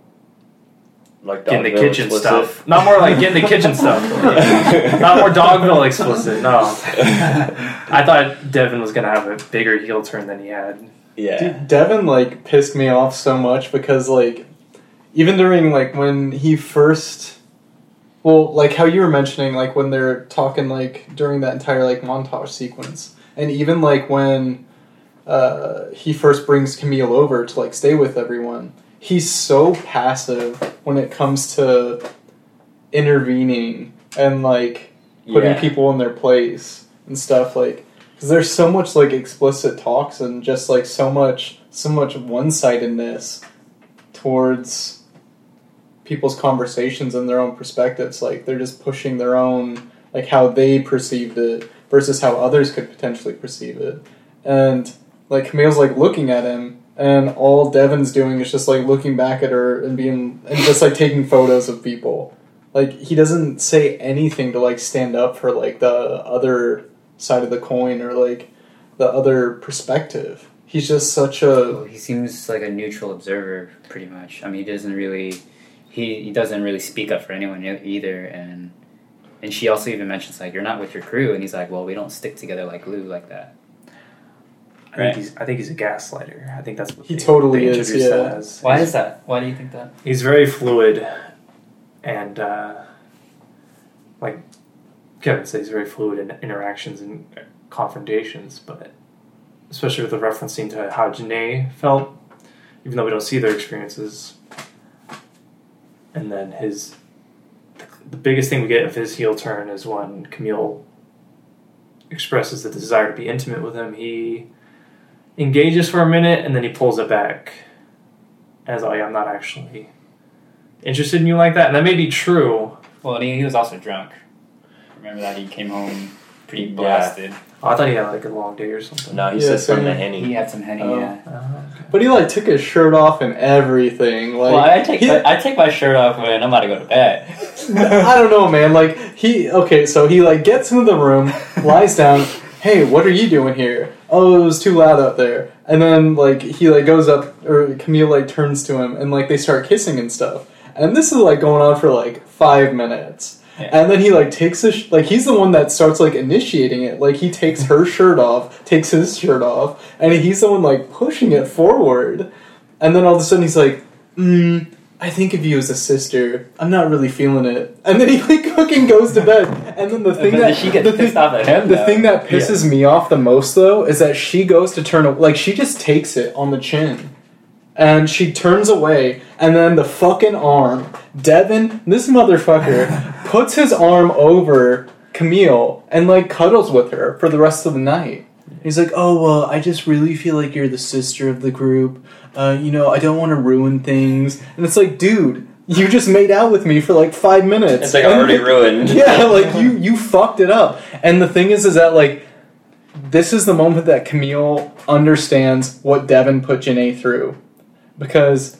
like get in the kitchen explicit. stuff, not more like get in the kitchen stuff, not more Dogville explicit. No, I thought Devon was gonna have a bigger heel turn than he had. Yeah. Dude, Devon like pissed me off so much because like even during like when he first well like how you were mentioning like when they're talking like during that entire like montage sequence and even like when uh, he first brings Camille over to like stay with everyone he's so passive when it comes to intervening and like putting Yeah. people in their place and stuff like because there's so much like explicit talks and just like so much so much one-sidedness towards people's conversations and their own perspectives like they're just pushing their own like how they perceived it versus how others could potentially perceive it and like camille's like looking at him and all devon's doing is just like looking back at her and being and just like taking photos of people like he doesn't say anything to like stand up for like the other side of the coin or like the other perspective. He's just such Well, a he seems like a neutral observer, pretty much. I mean, he doesn't really, he, he doesn't really speak up for anyone e- either. And and she also even mentions like, "You're not with your crew," and he's like, "Well, we don't stick together like glue like that." I Right. think he's I think he's a gaslighter. I think that's what He they- totally they is, introduced yeah. that as. Why He's- is that? Why do you think that? He's very fluid, and uh, like Kevin said, he's very fluid in interactions and confrontations. But especially with the referencing to how Janae felt, even though we don't see their experiences, and then his the biggest thing we get of his heel turn is when Camille expresses the desire to be intimate with him. He engages for a minute and then he pulls it back as oh, like I'm not actually interested in you like that, and that may be true. Well, he was also drunk. Remember that he came home pretty Yeah. blasted. Oh, I thought he had like a long day or something. No, he Yeah, says from the henny. He had some henny. Oh. Yeah. Oh, okay. but he like took his shirt off and everything. Like well, I take he- my, I take my shirt off when I'm about to go to bed. I don't know, man. Like he okay, so he like gets into the room, lies down. Hey, what are you doing here? Oh, it was too loud out there. And then like he like goes up, or Camille like turns to him, and like they start kissing and stuff. And this is like going on for like five minutes. And then he like takes his sh- like he's the one that starts like initiating it. Like he takes her shirt off, takes his shirt off, and he's the one like pushing it forward. And then all of a sudden he's like, mm, I think of you as a sister. I'm not really feeling it. And then he like fucking goes to bed. And then the thing that she gets the pissed thing, off at him, The though. thing that pisses me off the most though is that she goes to turn like she just takes it on the chin. And she turns away, and then the fucking arm, Devon, this motherfucker, puts his arm over Camille and like cuddles with her for the rest of the night. He's like, "Oh well, I just really feel like you're the sister of the group. Uh, you know, I don't want to ruin things." And it's like, dude, you just made out with me for like five minutes. It's like And- already ruined. yeah, like you you fucked it up. And the thing is, is that like this is the moment that Camille understands what Devon put Janae through, because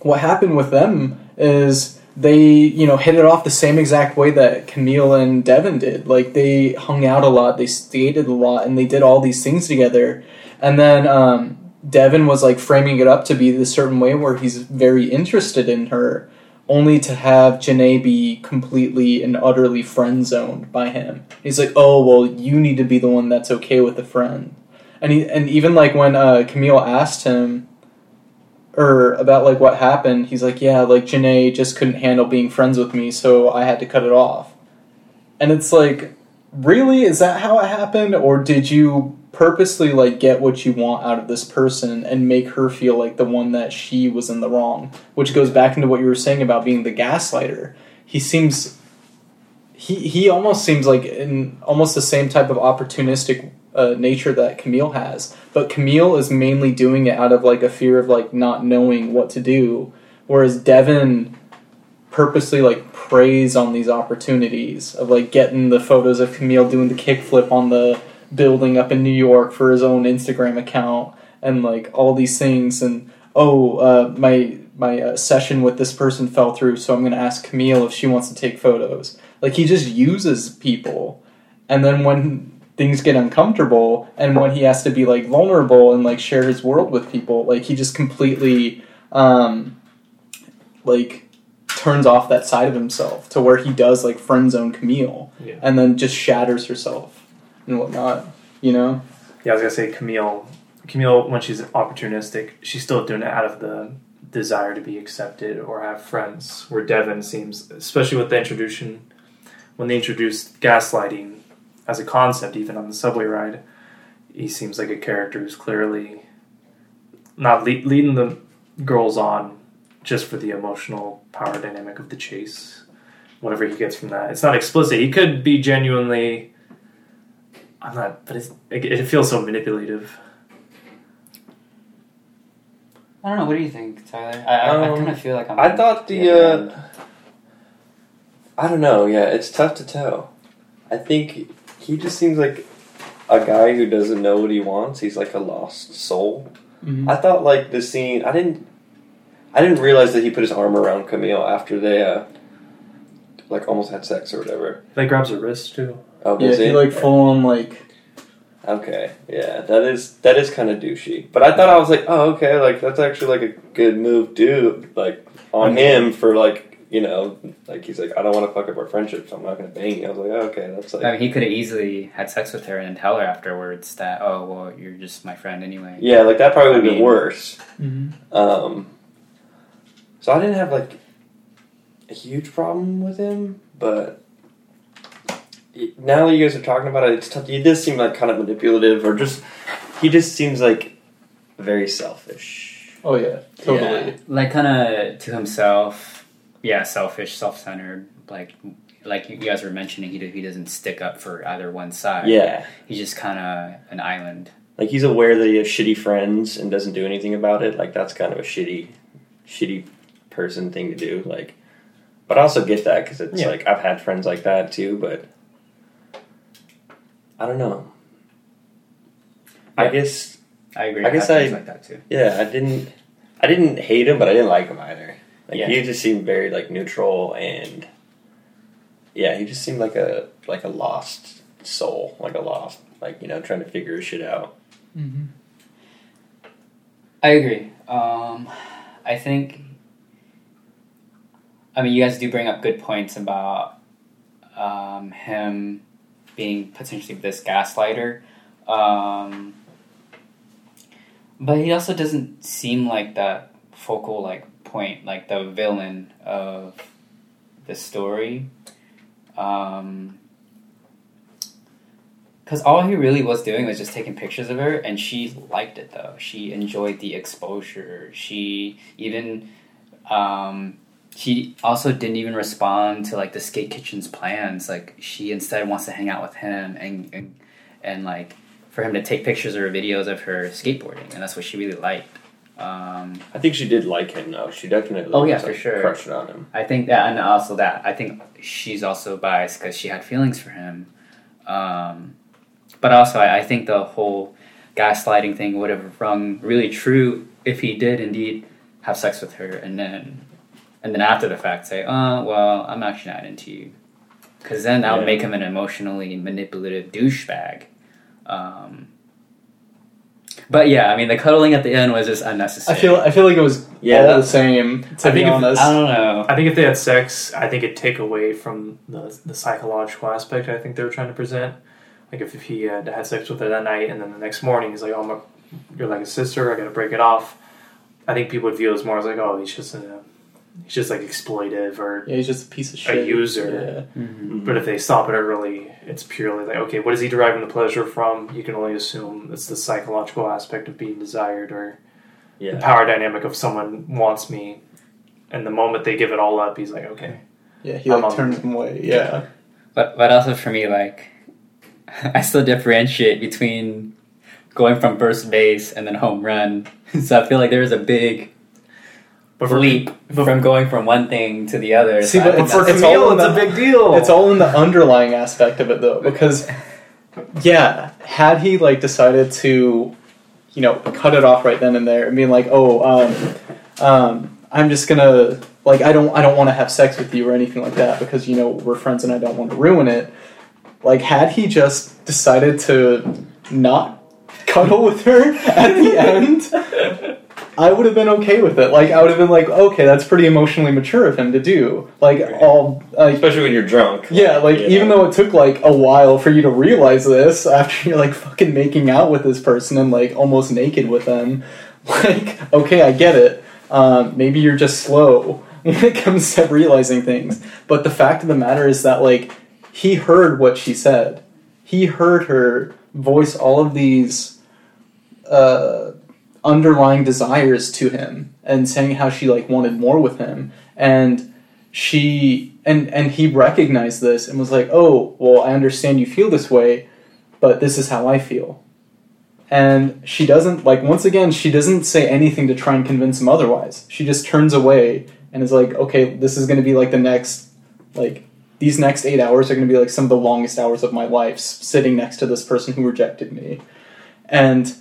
what happened with them is they you know hit it off the same exact way that Camille and Devon did. Like they hung out a lot, they skated a lot, and they did all these things together. And then um, Devon was like framing it up to be this certain way where he's very interested in her, only to have Janae be completely and utterly friend zoned by him. He's like, oh well, you need to be the one that's okay with a friend. And he and even like when uh, Camille asked him or about like what happened, he's like, yeah, like Janae just couldn't handle being friends with me, so I had to cut it off. And it's like, really, is that how it happened, or did you purposely like get what you want out of this person and make her feel like the one that she was in the wrong? Which goes back into what you were saying about being the gaslighter. He seems. He, he almost seems like in almost the same type of opportunistic uh, nature that Camille has, but Camille is mainly doing it out of like a fear of like not knowing what to do, whereas Devon purposely like preys on these opportunities of like getting the photos of Camille doing the kickflip on the building up in New York for his own Instagram account and like all these things. And oh uh, my my uh, session with this person fell through so I'm gonna ask Camille if she wants to take photos. Like he just uses people. And then when things get uncomfortable and when he has to be like vulnerable and like share his world with people like he just completely um like turns off that side of himself to where he does like friend zone Camille Yeah. and then just shatters herself and whatnot you know Yeah, I was gonna say Camille. Camille, when she's opportunistic, she's still doing it out of the desire to be accepted or have friends. Where Devon seems, especially with the introduction, when they introduced gaslighting as a concept, even on the subway ride, he seems like a character who's clearly not le- leading the girls on just for the emotional power dynamic of the chase. Whatever he gets from that, it's not explicit. He could be genuinely. I'm not, but it's, it, it feels so manipulative. I don't know. What do you think, Tyler? I, I, I Um, kind of feel like I'm. I thought the, Yeah. uh, I don't know. Yeah, it's tough to tell. I think he just seems like a guy who doesn't know what he wants. He's like a lost soul. I thought like the scene. I didn't. I didn't realize that he put his arm around Camille after they, uh, like almost had sex or whatever. Like grabs her wrist too. Oh, yeah he he? like full on like Okay, yeah, that is that is kind of douchey. But I thought I was like, oh, okay, like that's actually like a good move, dude. Like on him for like you know, like he's like, I don't want to fuck up our friendship, so I'm not gonna bang you. I was like, oh, okay, that's like, I mean, he could have easily had sex with her and tell her afterwards that, oh, well, you're just my friend anyway. yeah, like that probably would I have been worse. Mm-hmm. Um, so I didn't have like a huge problem with him, but now that you guys are talking about it, it's tough. He does seem like kind of manipulative, or just he just seems like very selfish. oh yeah totally Yeah. Like, kind of to himself. Yeah, selfish, self-centered. Like, like you guys were mentioning, he he doesn't stick up for either one side. Yeah, He's just kind of an island. like he's aware that he has shitty friends and doesn't do anything about it. Like that's kind of a shitty, shitty person thing to do. Like, but I also get that because it's Yeah. like I've had friends like that too. But I don't know. I guess I agree. I guess I- like that too. yeah. I didn't. I didn't hate him, but I didn't like him either. Like Yeah. he just seemed very like neutral and yeah, he just seemed like a like a lost soul, like a lost like you know trying to figure his shit out. mm-hmm. I agree. Um, I think. I mean, you guys do bring up good points about um, him being potentially this gaslighter. Um, but he also doesn't seem like that focal like point, like the villain of the story. Um, because all he really was doing was just taking pictures of her, and she liked it though. She enjoyed the exposure. She even, um, she also didn't even respond to like the skate kitchen's plans. Like she instead wants to hang out with him and and, and like for him to take pictures or videos of her skateboarding, and that's what she really liked. Um, I think she did like him though. She definitely. Oh, yeah, for sure. Crushed on him. I think that, and also that I think she's also biased because she had feelings for him. Um, but also, I, I think the whole gaslighting thing would have rung really true if he did indeed have sex with her, and then, and then after the fact say, "Oh, well, I'm actually not into you," because then that would make him an emotionally manipulative douchebag. Um, but yeah, I mean, the cuddling at the end was just unnecessary. I unnecessary. feel I feel like it was Yeah, all that- the same. To I be think if- honest, I don't know. I think if they had sex, I think it'd take away from the the psychological aspect. I think they were trying to present. Like if, if he had had sex with her that night, and then the next morning he's like, "Oh, I'm a, you're like a sister. I got to break it off." I think people would view it as more as like, "Oh, he's just a, he's just like exploitive," or yeah, he's just a piece of shit. A shit. user. Mhm. But if they stop it early, it's purely like, okay, what is he deriving the pleasure from? You can only assume it's the psychological aspect of being desired or the power dynamic of someone wants me. And the moment they give it all up, he's like, okay. Yeah, he like turns him away. Yeah, But but also for me, like I still differentiate between going from first base and then home run. so I feel like there's a big But for leap but- from going from one thing to the other. See, but it's- for that's- it's all Camille, in it's a big deal. it's all in the underlying aspect of it though, because yeah, had he like decided to, you know, cut it off right then and there and being like, oh, um, um, I'm just gonna like I don't I don't want to have sex with you or anything like that because you know we're friends and I don't want to ruin it. Like had he just decided to not cuddle with her at the end, I would have been okay with it. Like I would have been like, okay, that's pretty emotionally mature of him to do. Like all like Especially when you're drunk. yeah, like you even know. though it took like a while for you to realize this after you're like fucking making out with this person and like almost naked with them, like okay, I get it. Um, maybe you're just slow when it comes to realizing things. But the fact of the matter is that like he heard what she said. He heard her voice all of these uh, underlying desires to him and saying how she like wanted more with him. And she and and he recognized this and was like oh well i understand you feel this way but this is how i feel. And she doesn't like once again she doesn't say anything to try and convince him otherwise. She just turns away and is like okay this is going to be like the next like these next eight hours are going to be like some of the longest hours of my life sitting next to this person who rejected me. And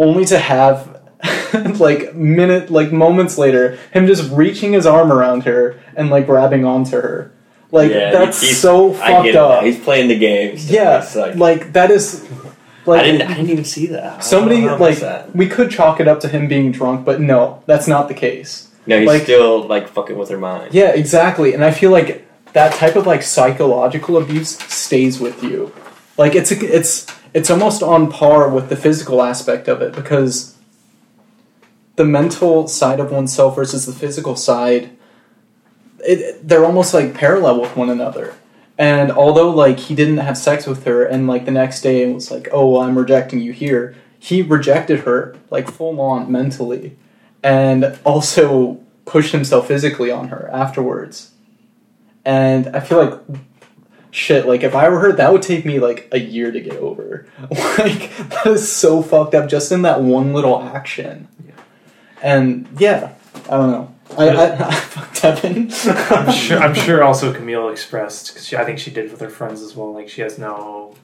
only to have like minute like moments later him just reaching his arm around her and like grabbing onto her like Yeah, that's so fucked up He's playing the game. so yeah like, like that is like I didn't. I didn't even see that. somebody like that? we could chalk it up to him being drunk but no that's not the case No, he's like- still like fucking with her mind. yeah exactly and i feel like that type of like psychological abuse stays with you like it's a, it's it's almost on par with the physical aspect of it because the mental side of oneself versus the physical side it, they're almost like parallel with one another. And although like he didn't have sex with her and like the next day it was like oh well, i'm rejecting you here he rejected her like full on mentally and also pushed himself physically on her afterwards. And i feel like shit like if i were her that would take me like a year to get over like that is so fucked up just in that one little action Yeah. and yeah i don't know i i, I fucked Evan. I'm sure. I'm sure. Also, Camille expressed because I think she did with her friends as well. Like she has no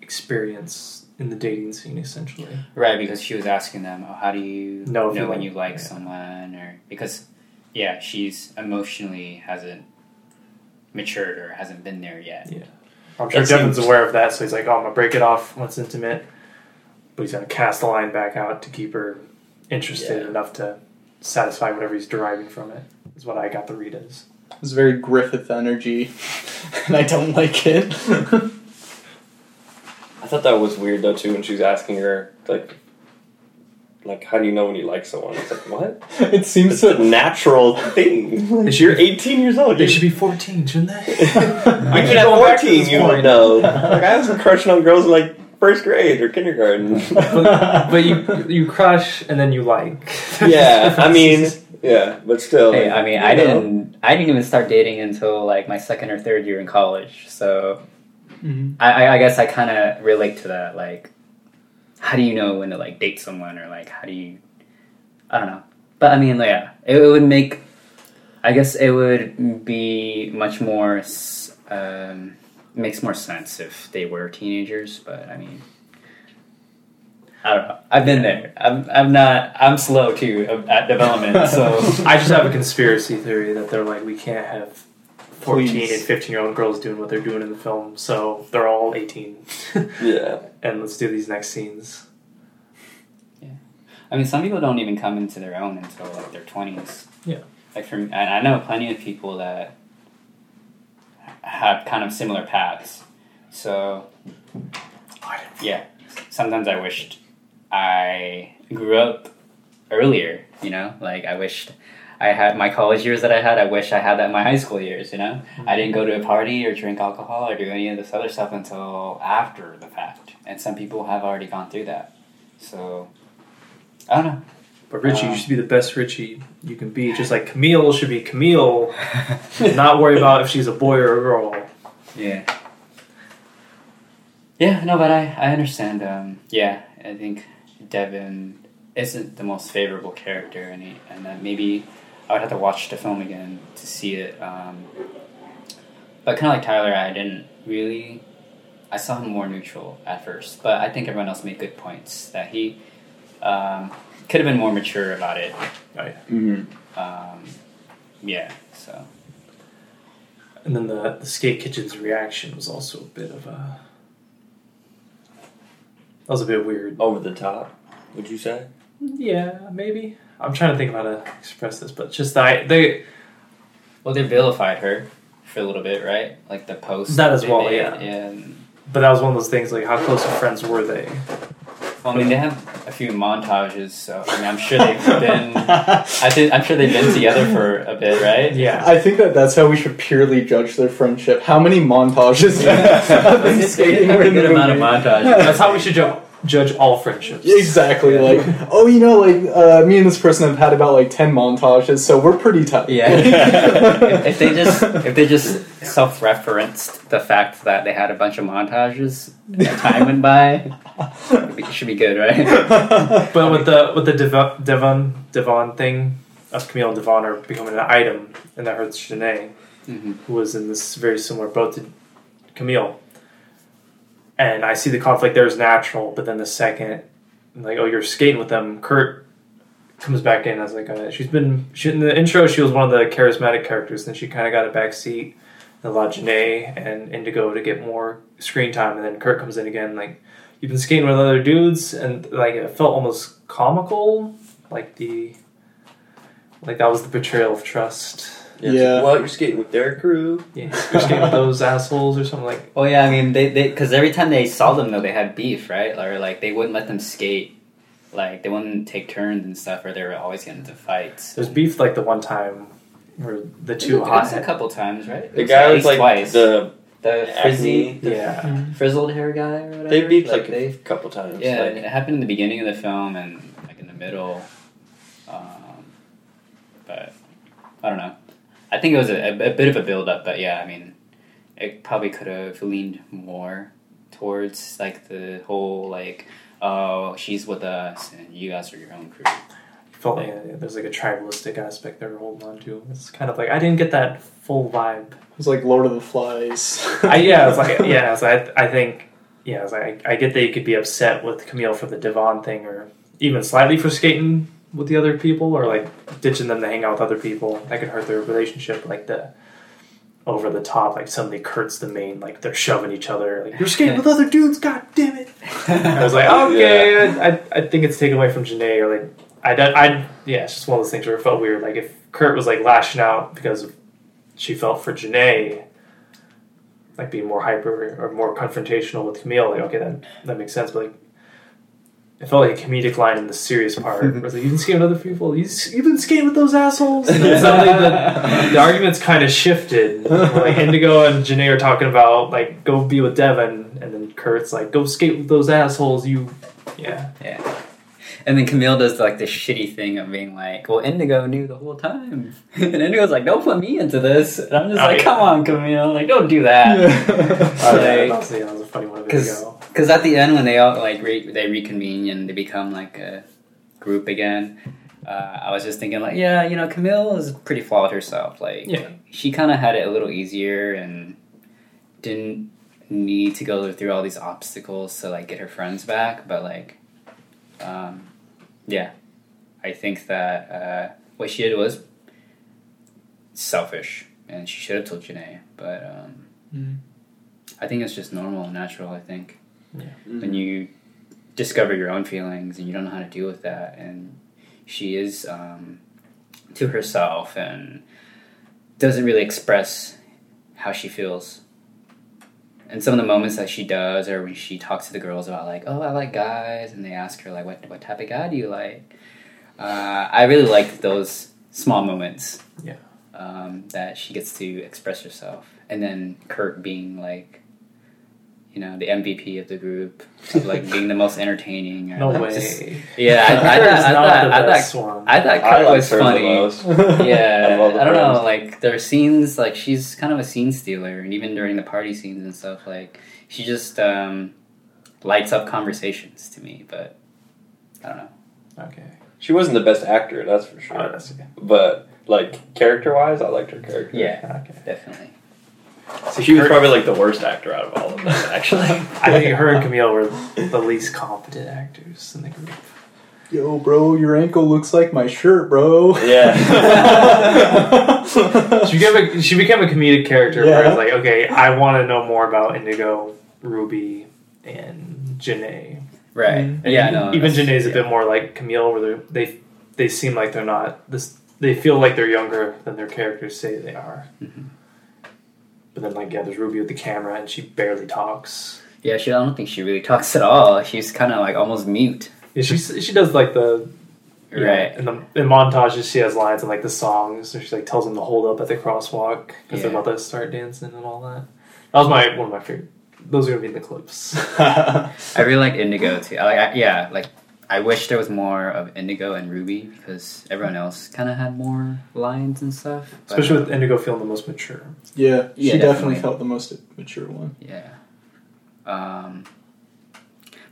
experience in the dating scene, essentially. right because she was asking them, "Oh, how do you Know know, you when like- you like yeah. someone?" Or because yeah, she's emotionally hasn't matured or hasn't been there yet. Yeah. I'm sure That Devon's seems- aware of that, so he's like, "Oh, I'm gonna break it off once intimate," but he's gonna cast the line back out to keep her interested Yeah. enough to satisfy whatever he's deriving from it. Is what I got the read as. It's very Griffith energy, and I don't like it. I thought that was weird though too when she was asking her like, like how do you know when you like someone? It's like what? it seems It's a so. natural thing. Like, you're 18 years old. They You should be 14, shouldn't they? You should keep at going back to 14, you would know. Like I was crushing on girls in like first grade or kindergarten. but, but you you crush and then you like. yeah, I mean, yeah, but still. Hey, like, I mean, I know. didn't. I didn't even start dating until like my second or third year in college. So Mhm. I, I, I guess I kind of relate to that. Like, how do you know when to like date someone, or like how do you? I don't know. But I mean, yeah, it, it would make. I guess it would be much more. Um, makes more sense if they were teenagers. But I mean. I don't know. I've been there. I'm. I'm not. I'm slow too at development. So I just have a conspiracy theory that they're like, we can't have 14 Please. and 15 year old girls doing what they're doing in the film, so they're all 18. Yeah. and let's do these next scenes. Yeah. I mean, some people don't even come into their own until like their twenties. Yeah. Like for me, I I know plenty of people that have kind of similar paths. So yeah, sometimes I wished I grew up earlier. You know, like I wished I had my college years that I had. I wish I had that in my high school years. You know, I didn't go to a party or drink alcohol or do any of this other stuff until after the fact. And some people have already gone through that. So I don't know. But Richie, Um, you should be the best Richie you can be. Just like Camille should be Camille, not worry about if she's a boy or a girl. Yeah. Yeah, no, but I, I understand. Um, yeah, I think Devon isn't the most favorable character, and he, and that maybe I would have to watch the film again to see it. Um, but kind of like Tyler, I didn't really. I saw him more neutral at first, but I think everyone else made good points that he um, could have been more mature about it. Mm-hmm. Um, yeah, so And then the, the skate kitchen's reaction was also a bit of a. That was a bit weird. Over the top, would you say? Yeah, maybe. I'm trying to think of how to express this, but just that they well, they vilified her for a little bit, right? Like the post That as well, made, yeah. and but that was one of those things like how close of friends were they? Well, I mean, they have a few montages, so I mean, I'm sure they've been. I think I'm sure they've been together for a bit, right? Yeah. I think that that's how we should purely judge their friendship. How many montages have them skating a in the good amount of movie? montages. That's how we should ju- judge all friendships. Exactly. Like, oh, you know, like uh, me and this person have had about like ten montages, so we're pretty tight. Yeah. if, if they just if they just self-referenced the fact that they had a bunch of montages, and time went by, it should be good, right? But with the with the Dev- Devon Devon thing, us Camille and Devon are becoming an item, and that hurts Janae, hmm who was in this very similar boat to Camille. And I see the conflict there is natural, but then the second, like, oh, you're skating with them, Kurt comes back in as like a, she's been she, in the intro she was one of the charismatic characters, then she kind of got a back seat and allowed Janae and Indigo to get more screen time, and then Kurt comes in again like you've been skating with other dudes, and like it felt almost comical, like the like that was the betrayal of trust. Yeah. Yeah. like, well, you're skating with their crew. Yeah, you're skating with those assholes or something like. Oh yeah, I mean, they they because every time they saw them though, they had beef, right? Or like they wouldn't let them skate. Like they wouldn't take turns and stuff, or they were always getting into fights. There's beef like the one time where the It two was hot a couple times, right? The was guy was like twice. the the frizzy, acne. Yeah. frizzled hair guy or whatever. They beefed like, they a couple times. Yeah, like, it happened in the beginning of the film and like in the middle. Um, but I don't know. I think it was a, a, a bit of a build up, but yeah, I mean, it probably could have leaned more towards like the whole like, oh, she's with us and you guys are your own crew. Felt like uh, there's like a tribalistic aspect they were holding on to. It's kind of like I didn't get that full vibe. It was like Lord of the Flies. I, yeah, it's like yeah, it's like, I, I think yeah, it's like I, I get that you could be upset with Camille for the Devon thing, or even slightly for skating with the other people, or like ditching them to hang out with other people. That could hurt their relationship. Like the over the top, like suddenly Kurt's the main, like they're shoving each other. Like you're skating with other dudes, god damn it! I was like, okay, I, I, I think it's taken away from Janae, or like I, I, I, yeah, it's just one of those things where it felt weird. Like if Kurt was like lashing out because she felt for Janae, like being more hyper or more confrontational with Camille. Like, okay, that that makes sense, but like. It felt like a comedic line in the serious part. Where it's like, you can skate with other people. You, you've been skating with those assholes. And suddenly the, the arguments kind of shifted. Like Indigo and Janae are talking about like go be with Devon, and then Kurt's like go skate with those assholes. You, yeah, Yeah. And then Camille does like this shitty thing of being like, "Well, Indigo knew the whole time," and Indigo's like, "Don't put me into this." And I'm just Oh, like, yeah. "Come on, Camille! Like, don't do that." Oh, yeah, Like- that, was, yeah, that was a funny one of Because Indigo. Because at the end when they all like re- they reconvene and they become like a group again, uh, I was just thinking like, yeah, you know, Camille is pretty flawed herself. Like, Yeah. she kind of had it a little easier and didn't need to go through all these obstacles to like get her friends back. But like, um, yeah, I think that uh, what she did was selfish, and she should have told Janae. But um, Mm. I think it's just normal and natural. I think Mm-hmm. when you discover your own feelings and you don't know how to deal with that, and she is um, to herself and doesn't really express how she feels. And some of the moments that she does, or when she talks to the girls about like, oh, I like guys, and they ask her like, what what type of guy do you like? Uh, I really like those small moments. Yeah. Um, that she gets to express herself, and then Kurt being like, you know, the MVP of the group, of, like being the most entertaining. or, No like, way. just- yeah, I, I, Kurt thought- is I, thought- I thought best one. I thought Kurt I like was her the funny. most. Yeah, I I don't know. like there are scenes, like she's kind of a scene stealer, and even during the party scenes and stuff, like she just um, lights up conversations to me. But I don't know. Okay. She wasn't the best actor, that's for Oh, sure. that's okay. But like character wise, I liked her character. Yeah, Okay. definitely. See, She was Kurt- probably like the worst actor out of all of them, actually. I think her and Camille were the least competent actors in the group. Yo, bro, your ankle looks like my shirt, bro. Yeah. She became a, she became a comedic character where Yeah. it's like, okay, I want to know more about Indigo, Ruby, and Janae. Right. Mhm. And Yeah. even, No. even that's- Janae's a yeah. bit more like Camille, where they're- they they seem like they're not this. They feel like they're younger than their characters say they are. Mhm. But then, like, yeah, there's Ruby with the camera, and she barely talks. Yeah, she. I don't think she really talks at all. She's kind of like almost mute. Yeah, she she does like the yeah, Right. in the in montages she has lines and like the songs, so she like tells them to hold up at the crosswalk because they're about to start dancing and all that. That was my one of my favorite. Those are gonna be in the clips. I really like Indigo too. I, like, I, yeah, like I wish there was more of Indigo and Ruby because everyone else kind of had more lines and stuff. Especially with Indigo feeling the most mature. yeah, she Yeah, definitely. definitely. felt the most mature one. Yeah. Um,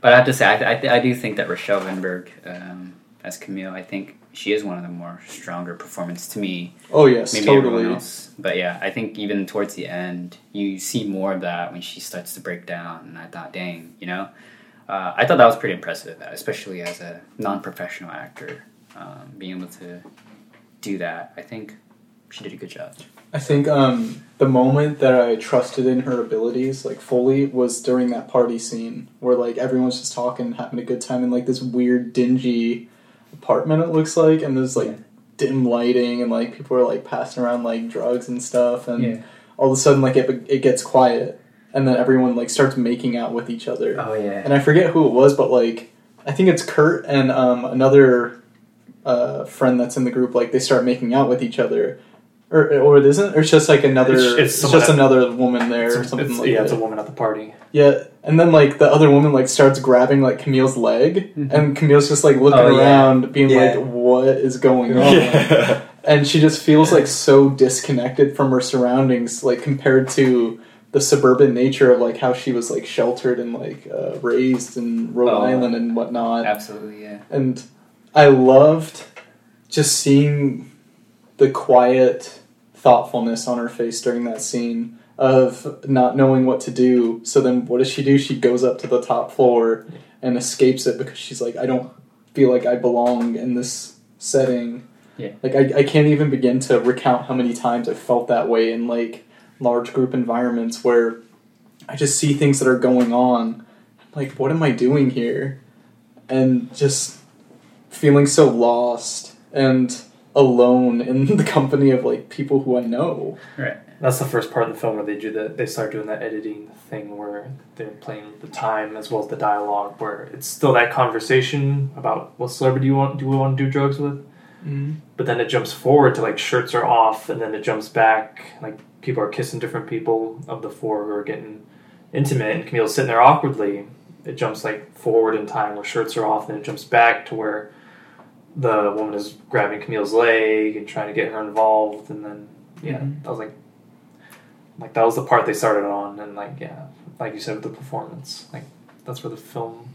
but I have to say, I, I, th- I do think that Rachelle Vinberg um, as Camille, I think she is one of the more stronger performance to me. Oh yes, Maybe everyone totally. else. But yeah, I think even towards the end, you see more of that when she starts to break down. And I thought, dang, you know, uh, I thought that was pretty impressive, especially as a non-professional actor, um, being able to do that. I think she did a good job. I think um, the moment that I trusted in her abilities, like fully, was during that party scene where like everyone's just talking, and having a good time in like this weird, dingy apartment. It looks like, and there's like dim lighting, and like people are like passing around like drugs and stuff, and all of a sudden like it it gets quiet, and then everyone like starts making out with each other. Oh yeah. and I forget who it was, but like I think it's Kurt and um, another uh, friend that's in the group. Like they start making out with each other, or or it isn't, or it's just like another. It's- It's, it's just at- another woman there or something it's- like yeah, that. it's a woman at the party. yeah, and then like the other woman like starts grabbing like Camille's leg, Mhm. and Camille's just like looking Oh, yeah. around, being Yeah. like, "What is going on?" yeah. and she just feels like so disconnected from her surroundings like compared to the suburban nature of like how she was like sheltered and like uh, raised in rhode Oh. island and whatnot Absolutely, yeah. and i loved just seeing the quiet thoughtfulness on her face during that scene of not knowing what to do so then what does she do she goes up to the top floor and escapes it because she's like i don't feel like i belong in this setting Yeah. like I, I can't even begin to recount how many times i felt that way in like large group environments where i just see things that are going on like what am i doing here and just feeling so lost and alone in the company of like people who I know. Right. That's the first part of the film where they do that. They start doing that editing thing where they're playing with the time as well as the dialogue, where it's still that conversation about what celebrity you want do we want to do drugs with, but then it jumps forward to like shirts are off, and then it jumps back like people are kissing different people of the four who are getting intimate, and Camille's sitting there awkwardly. It jumps like forward in time where shirts are off, and it jumps back to where the woman is grabbing Camille's leg and trying to get her involved, and then yeah, Mhm. that was like like that was the part they started on, and like yeah, like you said with the performance, like that's where the film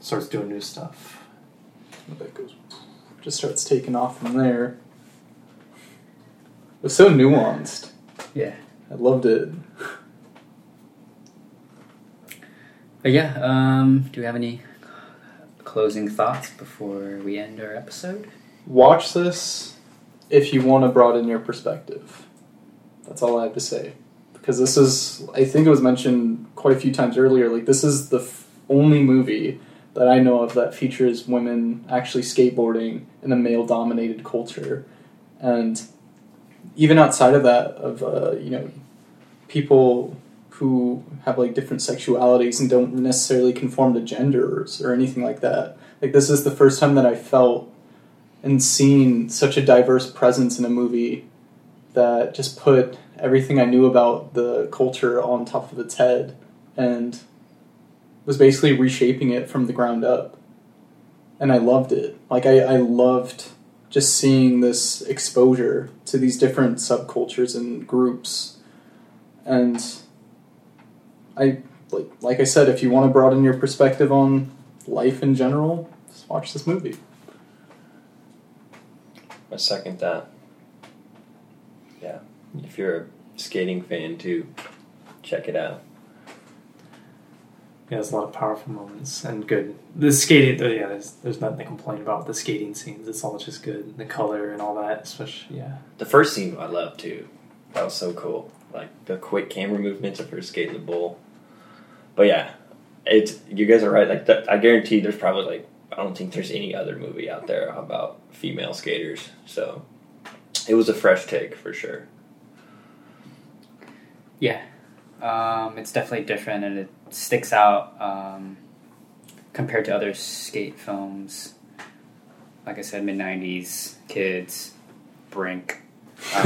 starts doing new stuff. That goes, just starts taking off from there. It was so nuanced. Yeah. I loved it. But yeah, um, do we have any closing thoughts before we end our episode? Watch this if you want to broaden your perspective. That's all I have to say. Because this is, I think it was mentioned quite a few times earlier, like, this is the f- only movie that I know of that features women actually skateboarding in a male dominated culture. And even outside of that, of, uh, you know, people who have like different sexualities and don't necessarily conform to genders or anything like that. Like, this is the first time that I felt and seen such a diverse presence in a movie that just put everything I knew about the culture on top of its head and was basically reshaping it from the ground up. And I loved it. Like I, I loved just seeing this exposure to these different subcultures and groups. And I like like I said, if you want to broaden your perspective on life in general, just watch this movie. I second that. Yeah, if you're a skating fan too, check it out. Yeah, there's a lot of powerful moments and good. The skating, yeah, there's there's nothing to complain about. The skating scenes, it's all just good. The color and all that, especially yeah. The first scene I love too. That was so cool. Like the quick camera movements of her skating the bull. But yeah, it's you guys are right. Like that, I guarantee there's probably like I don't think there's any other movie out there about female skaters. So it was a fresh take for sure. Yeah, um, it's definitely different and it sticks out um, compared to other skate films. Like I said, mid '90s kids, Brink. Um,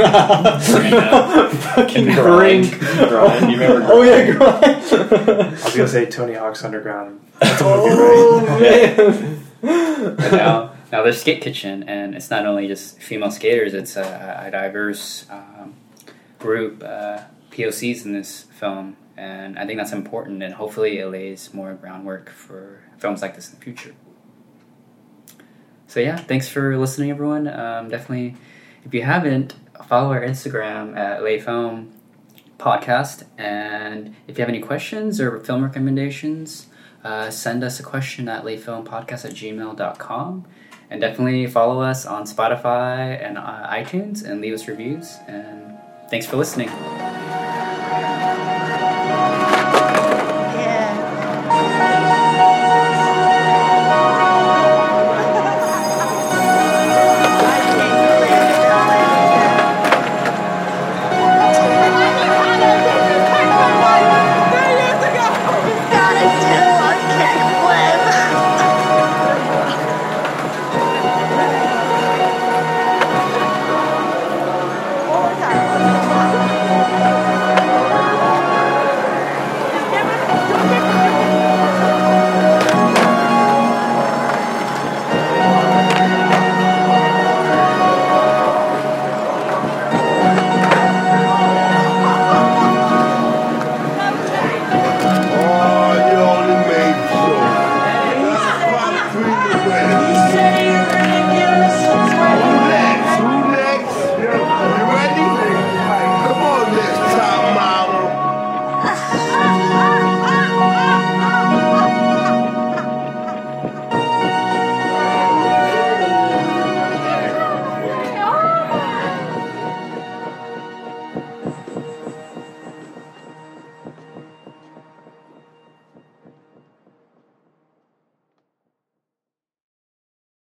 Fucking and Brink. Grind, you remember Oh yeah, grind. I was gonna say Tony Hawk's Underground. oh man. But now, now there's Skate Kitchen, and it's not only just female skaters; it's a, a diverse um, group uh, POCs in this film, and I think that's important. And hopefully, it lays more groundwork for films like this in the future. So yeah, thanks for listening, everyone. Um, definitely, if you haven't, follow our Instagram at Lay Film Podcast, and if you have any questions or film recommendations uh, send us a question at layfilmpodcast at gmail.com and definitely follow us on spotify and uh, itunes and leave us reviews and thanks for listening oh